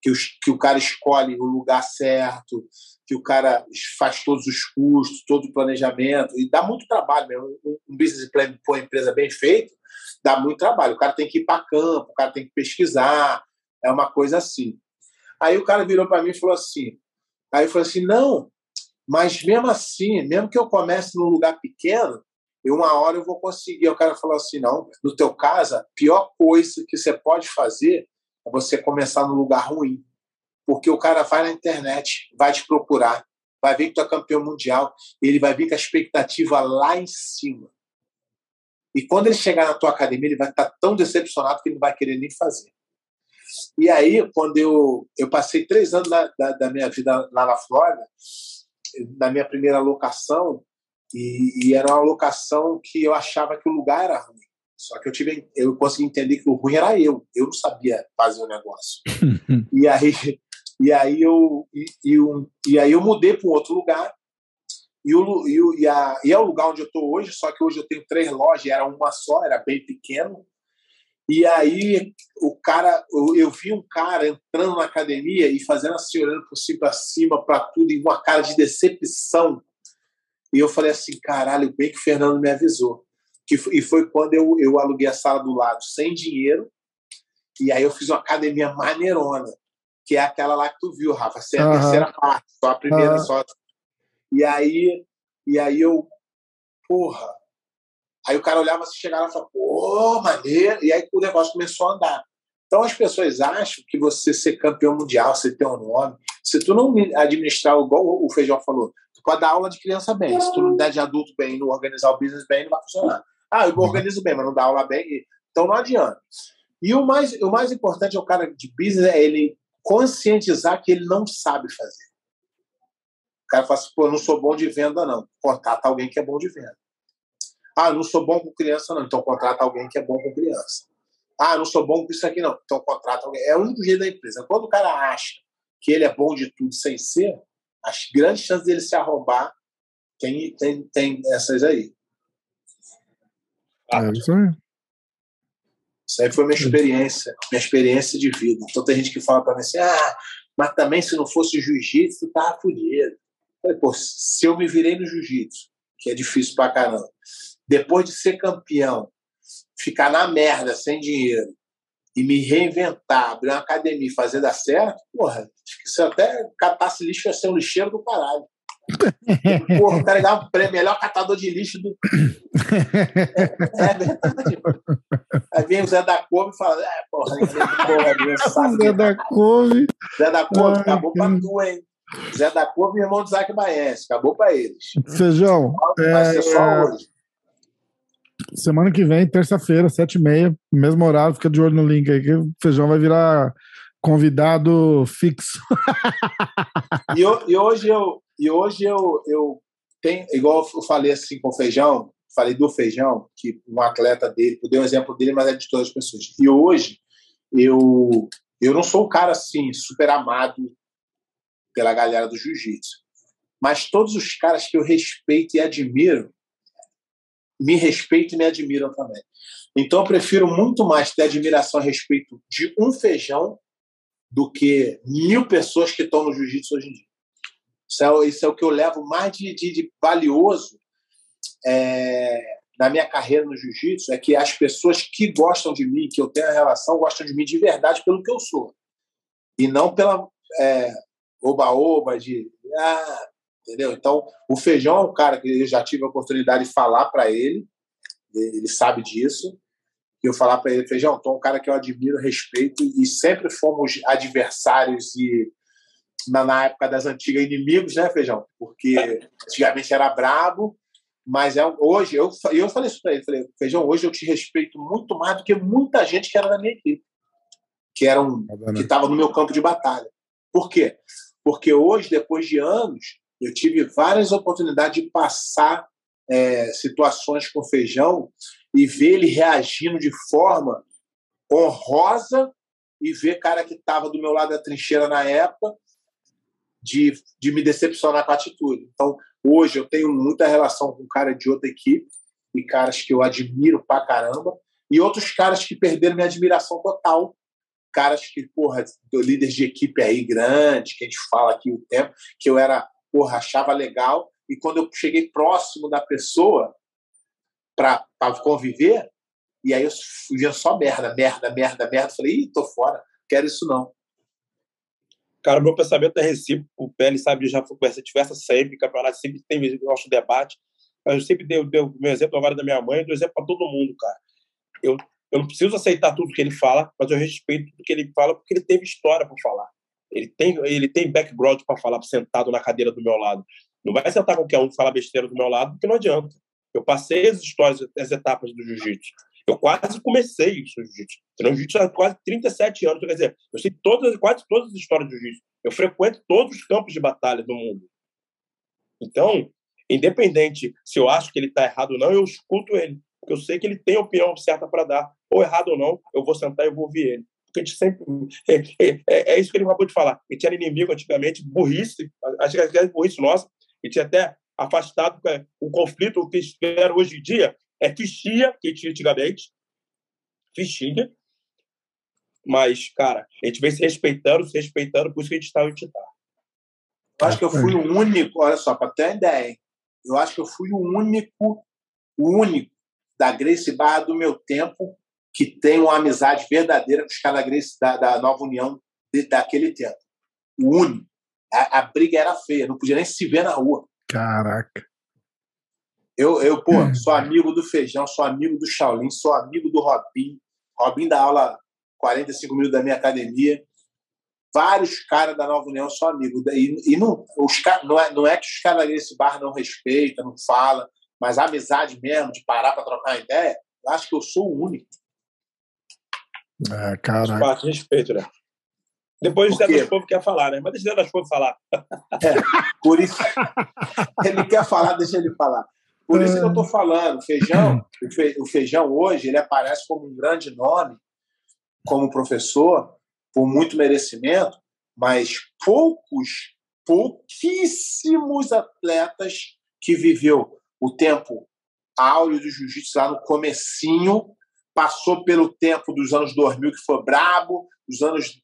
Que, os, que o cara escolhe o lugar certo, que o cara faz todos os custos, todo o planejamento, e dá muito trabalho mesmo. Um, business plan para uma empresa bem feito, dá muito trabalho. O cara tem que ir para campo, o cara tem que pesquisar, é uma coisa assim. Aí o cara virou para mim e falou assim: Aí eu falei assim, não, mas mesmo assim, mesmo que eu comece num lugar pequeno, eu uma hora eu vou conseguir. O cara falou assim, não, no teu caso, a pior coisa que você pode fazer é você começar num lugar ruim. Porque o cara vai na internet, vai te procurar, vai ver que tu é campeão mundial, ele vai vir com a expectativa lá em cima. E quando ele chegar na tua academia, ele vai estar tão decepcionado que ele não vai querer nem fazer. E aí, quando eu, eu passei três anos da, da, da minha vida lá na Flórida, na minha primeira locação, e, e era uma locação que eu achava que o lugar era ruim. Só que eu tive, eu consegui entender que o ruim era eu. Eu não sabia fazer o negócio. e aí, e aí eu, e, e, um- e aí eu mudei para um outro lugar. E, o, e, o, e, a, e é o lugar onde eu estou hoje, só que hoje eu tenho três lojas, era uma só, era bem pequeno. E aí o cara, eu, eu vi um cara entrando na academia e fazendo assim, olhando por cima para cima, para tudo, e uma cara de decepção. E eu falei assim, caralho, bem que o Fernando me avisou. Que, e foi quando eu, eu aluguei a sala do lado sem dinheiro, e aí eu fiz uma academia maneirona, que é aquela lá que tu viu, Rafa, sem a terceira parte, só a primeira Aham. só. E aí, e aí eu, porra. Aí o cara olhava assim, chegava e falava, pô, maneiro. E aí o negócio começou a andar. Então as pessoas acham que você ser campeão mundial, você ter um nome, se tu não administrar, igual o Feijão falou, tu pode dar aula de criança bem. Se tu não der de adulto bem, não organizar o business bem, não vai funcionar. Ah, eu organizo bem, mas não dá aula bem. Então não adianta. E o mais, o mais importante é o cara de business é ele conscientizar que ele não sabe fazer. O cara fala assim, pô, eu não sou bom de venda, não. Contrata alguém que é bom de venda. Ah, não sou bom com criança, não. Então contrata alguém que é bom com criança. Ah, não sou bom com isso aqui, não. Então contrata alguém. É o único jeito da empresa. Quando o cara acha que ele é bom de tudo sem ser, as grandes chances dele se arrombar tem, tem, tem essas aí. É isso aí. Isso aí foi minha experiência, minha experiência de vida. Então tem gente que fala para mim assim, ah, mas também se não fosse jiu-jitsu, tu tava fudido. Eu Falei, pô, se eu me virei no jiu-jitsu, que é difícil pra caramba, depois de ser campeão, ficar na merda, sem dinheiro, e me reinventar, abrir uma academia e fazer dar certo, porra, acho que se eu até catasse lixo ia ser um lixeiro do caralho. Porra, o cara ganhava um prêmio, melhor catador de lixo do. É verdade. Aí vem o Zé da Couve e fala: É, porra, porra? Zé da Couve. Zé da Couve, acabou pra cara. tu, hein? Zé da Couve e irmão do Zac Baense, acabou pra eles. Feijão, Vai ser só é, hoje. semana que vem, terça-feira, sete e meia, mesmo horário, fica de olho no link aí, que o Feijão vai virar convidado fixo. E, e hoje eu, e hoje eu, eu tenho, igual eu falei assim com o Feijão, falei do Feijão, que um atleta dele, eu dei um exemplo dele, mas é de todas as pessoas. E hoje eu, eu não sou um cara assim, super amado pela galera do jiu-jitsu. Mas todos os caras que eu respeito e admiro, me respeitam e me admiram também. Então, eu prefiro muito mais ter admiração a respeito de um feijão do que mil pessoas que estão no jiu-jitsu hoje em dia. Isso é, isso é, o que eu levo mais de, de, de valioso é, na minha carreira no jiu-jitsu, é que as pessoas que gostam de mim, que eu tenho a relação, gostam de mim de verdade pelo que eu sou. E não pela é, oba-oba de... Ah, entendeu? Então, o Feijão é um cara que eu já tive a oportunidade de falar para ele, ele sabe disso, eu falar para ele, Feijão, tu é um cara que eu admiro, respeito, e sempre fomos adversários e na, na época das antigas inimigos, né, Feijão? Porque antigamente era brabo, mas é, hoje, eu, eu falei isso para ele, falei, Feijão, hoje eu te respeito muito mais do que muita gente que era da minha equipe, que, era um, tá que estava no meu campo de batalha. Por quê? Porque hoje, depois de anos, eu tive várias oportunidades de passar é, situações com feijão e ver ele reagindo de forma honrosa e ver cara que estava do meu lado da trincheira na época de, de me decepcionar com a atitude. Então, hoje eu tenho muita relação com cara de outra equipe e caras que eu admiro pra caramba e outros caras que perderam minha admiração total. Caras que, porra, líderes de equipe aí grande, que a gente fala aqui o tempo, que eu era, porra, achava legal e quando eu cheguei próximo da pessoa para conviver, e aí eu via só merda, merda, merda, merda. Falei, ih, tô fora, quero isso não. Cara, meu pensamento é recíproco. O PL sabe, já conversa diversas sempre, campeonato sempre tem, acho, debate. Eu sempre dei, dei o meu exemplo agora da minha mãe, dou exemplo para todo mundo, cara. Eu, eu não preciso aceitar tudo que ele fala, mas eu respeito tudo que ele fala porque ele teve história para falar. Ele tem, ele tem background para falar sentado na cadeira do meu lado. Não vai sentar qualquer um e falar besteira do meu lado, porque não adianta. Eu passei as histórias, as etapas do jiu-jitsu. Eu quase comecei isso, jiu-jitsu. Treino jiu-jitsu há quase 37 anos. Quer dizer, eu sei todas, quase todas as histórias do jiu-jitsu. Eu frequento todos os campos de batalha do mundo. Então, independente se eu acho que ele está errado ou não, eu escuto ele. Porque eu sei que ele tem a opinião certa para dar. Ou errado ou não, eu vou sentar e vou ouvir ele. Porque a gente sempre. É, é, é, isso que ele acabou de falar. A gente era inimigo antigamente, burrice, acho que é burrice nossa, e tinha até afastado o conflito que espera hoje em dia é fichinha que tinha antigamente, fichinha, mas, cara, a gente vem se respeitando, se respeitando, por isso que a gente está onde está. Eu acho que eu fui o único, olha só, para ter uma ideia, hein? eu acho que eu fui o único, o único da Grace Barra do meu tempo que tem uma amizade verdadeira com os caras da, Grace, da, da Nova União de, daquele tempo. O único. A, a, briga era feia, não podia nem se ver na rua. Caraca. Eu, eu pô, hum. sou amigo do Feijão, sou amigo do Shaolin, sou amigo do Robin. Robin dá aula 45 minutos da minha academia. Vários caras da Nova União são amigos. E, e não, os, não, é, não é que os caras desse bar não respeitam, não falam, mas a amizade mesmo, de parar para trocar uma ideia, eu acho que eu sou o único. É, caraca. Respeito, né? Depois o Zé das Povo quer falar, né? Mas deixa o Zé das Povo falar. É, por isso. ele quer falar, deixa ele falar. Por isso que eu estou falando. Feijão, o feijão hoje, ele aparece como um grande nome, como professor, por muito merecimento, mas poucos, pouquíssimos atletas que viveu o tempo áureo do jiu-jitsu lá no comecinho, passou pelo tempo dos anos 2000, que foi brabo, dos anos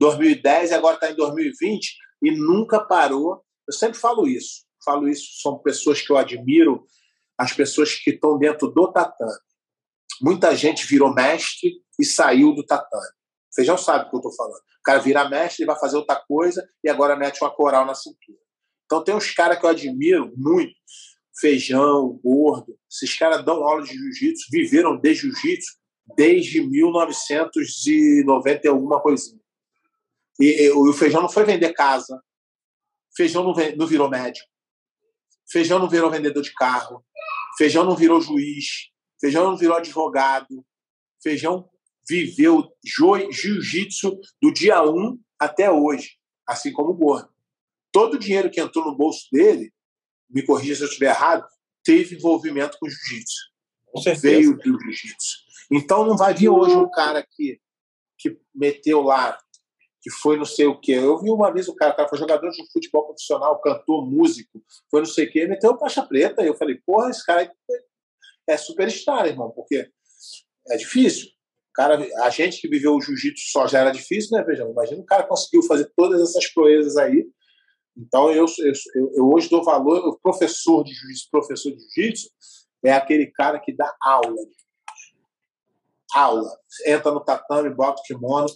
2010 e agora está em 2020 e nunca parou. Eu sempre falo isso. Falo isso, são pessoas que eu admiro, as pessoas que estão dentro do tatame. Muita gente virou mestre e saiu do tatame. Vocês já sabem o que eu estou falando. O cara vira mestre, e vai fazer outra coisa e agora mete uma coral na cintura. Então tem uns caras que eu admiro muito. Feijão, gordo. Esses caras dão aula de jiu-jitsu, viveram de jiu-jitsu desde 1990 e alguma coisinha. E, e, o Feijão não foi vender casa. Feijão não, não virou médico. Feijão não virou vendedor de carro. Feijão não virou juiz. Feijão não virou advogado. Feijão viveu jiu-jitsu do dia 1 até hoje, assim como o Gordo. Todo o dinheiro que entrou no bolso dele, me corrija se eu estiver errado, teve envolvimento com jiu-jitsu. Veio do jiu-jitsu. Então não vai vir hoje um cara que, que meteu lá que foi não sei o quê. Eu vi uma vez o cara, cara foi jogador de futebol profissional, cantor, músico, foi não sei o quê, meteu faixa preta. E eu falei, porra, esse cara é superstar, irmão, porque é difícil. Cara, a gente que viveu o jiu-jitsu só já era difícil, né, Feijão? Imagina o cara conseguiu fazer todas essas proezas aí. Então, eu, eu, eu hoje dou valor, o professor de jiu-jitsu, professor de jiu-jitsu, é aquele cara que dá aula. Aula. Entra no tatame, bota o kimono.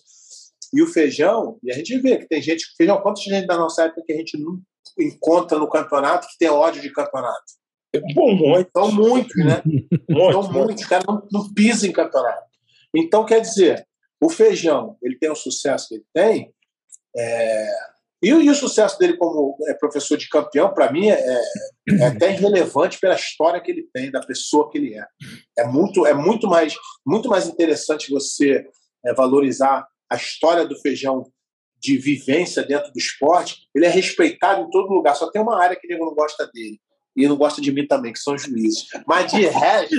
E o feijão, e a gente vê que tem gente, feijão, quanta gente da nossa época que a gente não encontra no campeonato que tem ódio de campeonato? Bom, muito. Então, muito, né? Muito, então, muito. Os caras não, não pisam em campeonato. Então, quer dizer, o feijão, ele tem o sucesso que ele tem, é... e, e, o sucesso dele como é, professor de campeão, para mim, é, é, até irrelevante pela história que ele tem, da pessoa que ele é. É muito, é muito, mais, muito mais interessante você é, valorizar a história do feijão de vivência dentro do esporte, ele é respeitado em todo lugar. Só tem uma área que ele não gosta dele. E não gosta de mim também, que são os juízes. Mas de resto,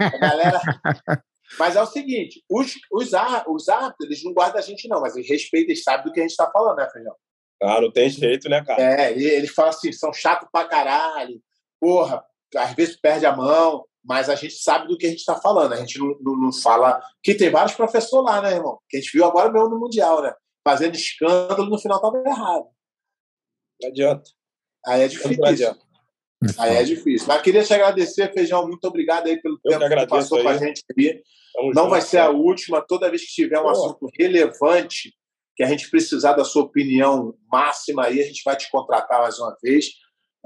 a galera. Mas é o seguinte: os, os, os árbitros, eles não guardam a gente, não, mas eles respeitam e sabem do que a gente está falando, né, Feijão? Ah, não tem jeito, né, cara? É, eles falam assim: são chatos pra caralho, porra, às vezes perde a mão, mas a gente sabe do que a gente está falando. A gente não, não, não, fala. Que tem vários professores lá, né, irmão? Que a gente viu agora mesmo no Mundial, né? Fazendo escândalo no final estava errado. Não adianta. Aí é difícil. Não adianta. Aí é difícil. Mas queria te agradecer, Feijão. Muito obrigado aí pelo tempo que, que passou aí. com a gente aqui. Tamo Não junto, vai ser a cara. última. Toda vez que tiver um assunto relevante, que a gente precisar da sua opinião máxima aí, a gente vai te contratar mais uma vez.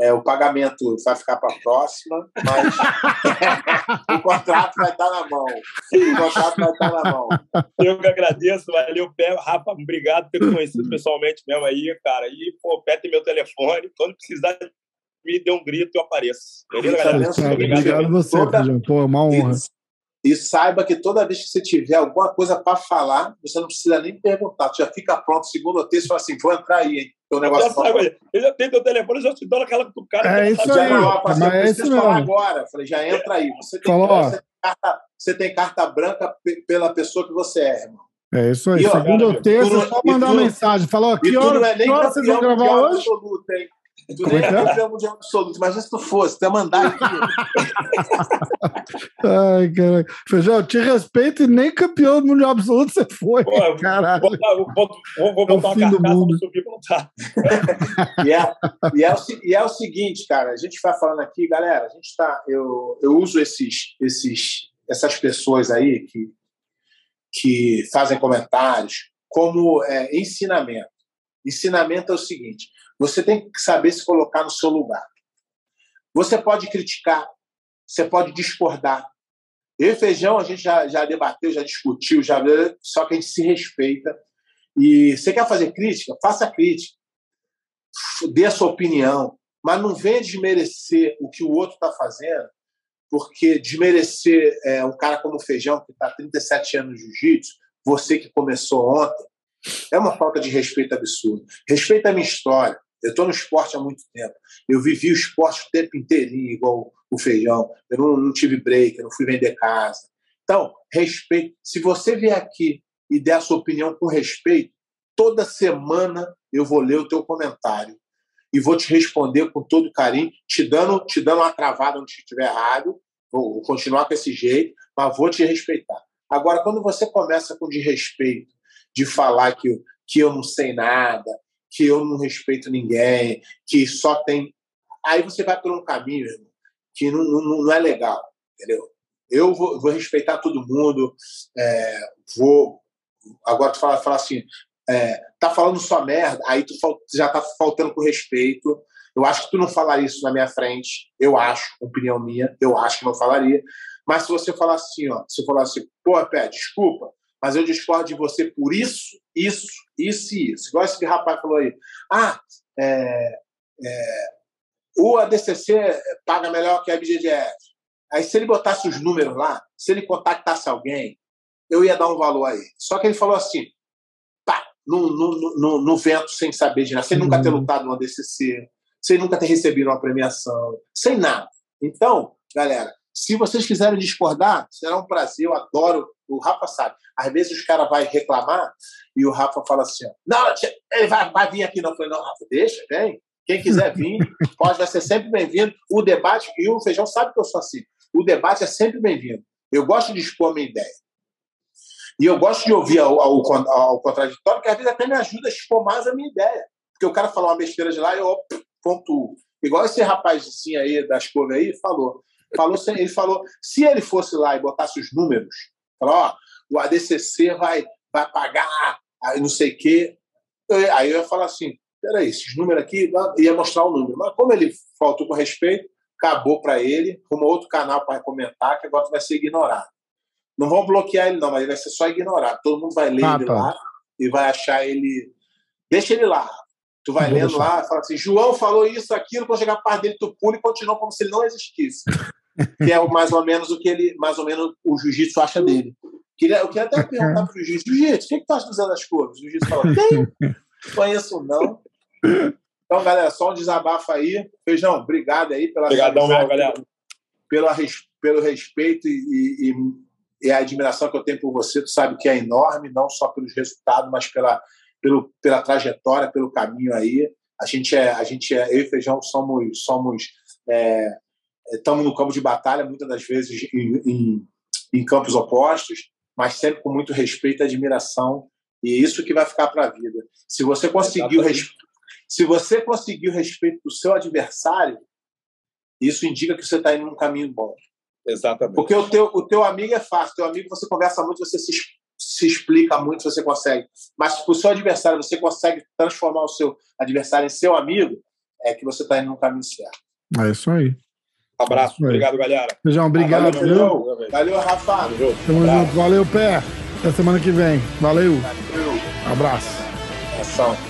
É, o pagamento vai ficar para a próxima, mas o contrato vai estar na mão. O contrato vai estar na mão. Eu que agradeço, valeu, Pé. Rafa, obrigado por ter conhecido pessoalmente mesmo aí, cara. E, pô, Pé tem meu telefone. Quando precisar, me dê um grito e eu apareço. Beleza, galera? Obrigado. Obrigado a você, Toda-. Pô, é uma honra. E, saiba que toda vez que você tiver alguma coisa para falar, você não precisa nem perguntar. Tu já fica pronto, segundo ou terceiro, fala assim: vou entrar aí, hein? Teu Eu negócio já, sabe, eu já tenho teu telefone, eu já te dou naquela do cara. É que isso já aí. Já, é preciso isso falar mesmo. agora. Falei, já entra aí. Você tem, Falou, você tem carta, você tem carta branca pe- pela pessoa que você é, irmão. É isso aí. E, ó, Segunda ou cara, terça, tudo- é só mandar uma mensagem. Fala, ó, que hora, não é que hora vocês vão gravar hoje? absoluto, hein? Tu Como nem é é que é? campeão mundial absoluto. Imagina se tu fosse, tu ia mandar aqui. Ai, cara. Feijão, te respeito e nem campeão do mundial absoluto você foi. Pô, Caralho. Vou, botar- vou, vou, vou É botar uma do carcaça mundo. no subir pra lutar. E é, e, é o, e é o seguinte, cara, a gente vai falando aqui, galera, a gente tá. Eu, eu uso esses, esses, essas pessoas aí que, que fazem comentários como é, ensinamento. Ensinamento é o seguinte: você tem que saber se colocar no seu lugar. Você pode criticar, você pode discordar. E Feijão, a gente já, já debateu, já discutiu, já, só que a gente se respeita. E você quer fazer crítica? Faça crítica dê a sua opinião, mas não venha desmerecer o que o outro está fazendo, porque desmerecer é, um cara como o Feijão, que está há 37 anos no jiu-jitsu, você que começou ontem, é uma falta de respeito absurdo. Respeita a minha história. Eu estou no esporte há muito tempo. Eu vivi o esporte o tempo inteirinho, igual o Feijão. Eu não, não tive break, eu não fui vender casa. Então, respeito. Se você vier aqui e der a sua opinião com respeito, toda semana eu vou ler o teu comentário e vou te responder com todo carinho, te dando, te dando uma travada onde estiver errado, vou, continuar com esse jeito, mas vou te respeitar. Agora, quando você começa com desrespeito, de falar que, que eu não sei nada, que eu não respeito ninguém, que só tem. Aí você vai por um caminho irmão, que não, não, não é legal, entendeu? Eu vou, vou respeitar todo mundo, é, vou. Agora tu fala, fala assim, é, tá falando só merda, aí tu já tá faltando com respeito. Eu acho que tu não falaria isso na minha frente. Eu acho, opinião minha, eu acho que não falaria. Mas se você falar assim, ó, se eu falar assim, pô, Pé, desculpa, mas eu discordo de você por isso, isso, isso e isso. Igual esse rapaz falou aí. Ah, é, é, o ADCC paga melhor que a BGDF. Aí se ele botasse os números lá, se ele contactasse alguém, eu ia dar um valor aí. Só que ele falou assim, pá, no, no, no, no vento, sem saber de nada, sem nunca ter Uhum. lutado no ADCC, sem nunca ter recebido uma premiação, sem nada. Então, galera, se vocês quiserem discordar, será um prazer, eu adoro, o Rafa sabe. Às vezes os caras vão reclamar e o Rafa fala assim, não, ele vai, vai vir aqui não. Eu falei, não, Rafa, deixa, vem. Quem quiser vir, pode, vai ser sempre bem-vindo. O debate, e o Feijão sabe que eu sou assim. o debate é sempre bem-vindo. Eu gosto de expor a minha ideia. E eu gosto de ouvir ao, ao, ao contraditório, que às vezes até me ajuda a expor mais a minha ideia. Porque o cara falou uma besteira de lá e eu pontuo. Igual esse rapaz assim aí das cores aí falou. Falou ele falou, se ele fosse lá e botasse os números, falou, ó, o ADCC vai, vai pagar aí não sei o quê. Aí eu ia falar assim, peraí, esses números aqui, ia mostrar o número. Mas como ele faltou com respeito, acabou para ele, arrumou outro canal para comentar, que agora vai ser ignorado. Não vão bloquear ele, não, mas ele vai ser só ignorado. Todo mundo vai ler ah, ele tá. lá e vai achar ele. Deixa ele lá. Tu vai lendo lá, fala assim: João falou isso, aquilo, quando chegar parte dele, tu pula e continua como se ele não existisse. Que é mais ou menos o que ele, mais ou menos o jiu-jitsu acha dele. eu queria até perguntar pro jiu-jitsu: Jiu-jitsu, o que, que tu acha dos das cores? O jiu-jitsu falou: tem, conheço não. Então, galera, só um desabafo aí. Feijão, obrigado aí pela Obrigadão, mesmo, galera. Pela, pelo respeito e, e, e, a admiração que eu tenho por você. Tu sabe que é enorme, não só pelos resultados, mas pela, pelo, pela trajetória, pelo caminho aí. A gente é, a gente é, eu e Feijão somos, somos é, estamos no campo de batalha, muitas das vezes em, em, em campos opostos, mas sempre com muito respeito e admiração. E isso que vai ficar para a vida. Se você conseguir o respeito se você conseguir o respeito do seu adversário, isso indica que você está indo num caminho bom. Exatamente. Porque o teu, o teu amigo é fácil, teu amigo você conversa muito, você se, se explica muito, você consegue. Mas para o seu adversário, você consegue transformar o seu adversário em seu amigo, é que você está indo num caminho certo. É isso aí. Abraço. É obrigado, galera. Beijão, obrigado. Valeu, valeu, valeu Rafa. Tamo junto. Valeu, pé. Até semana que vem. Valeu. Valeu. Abraço. Ação.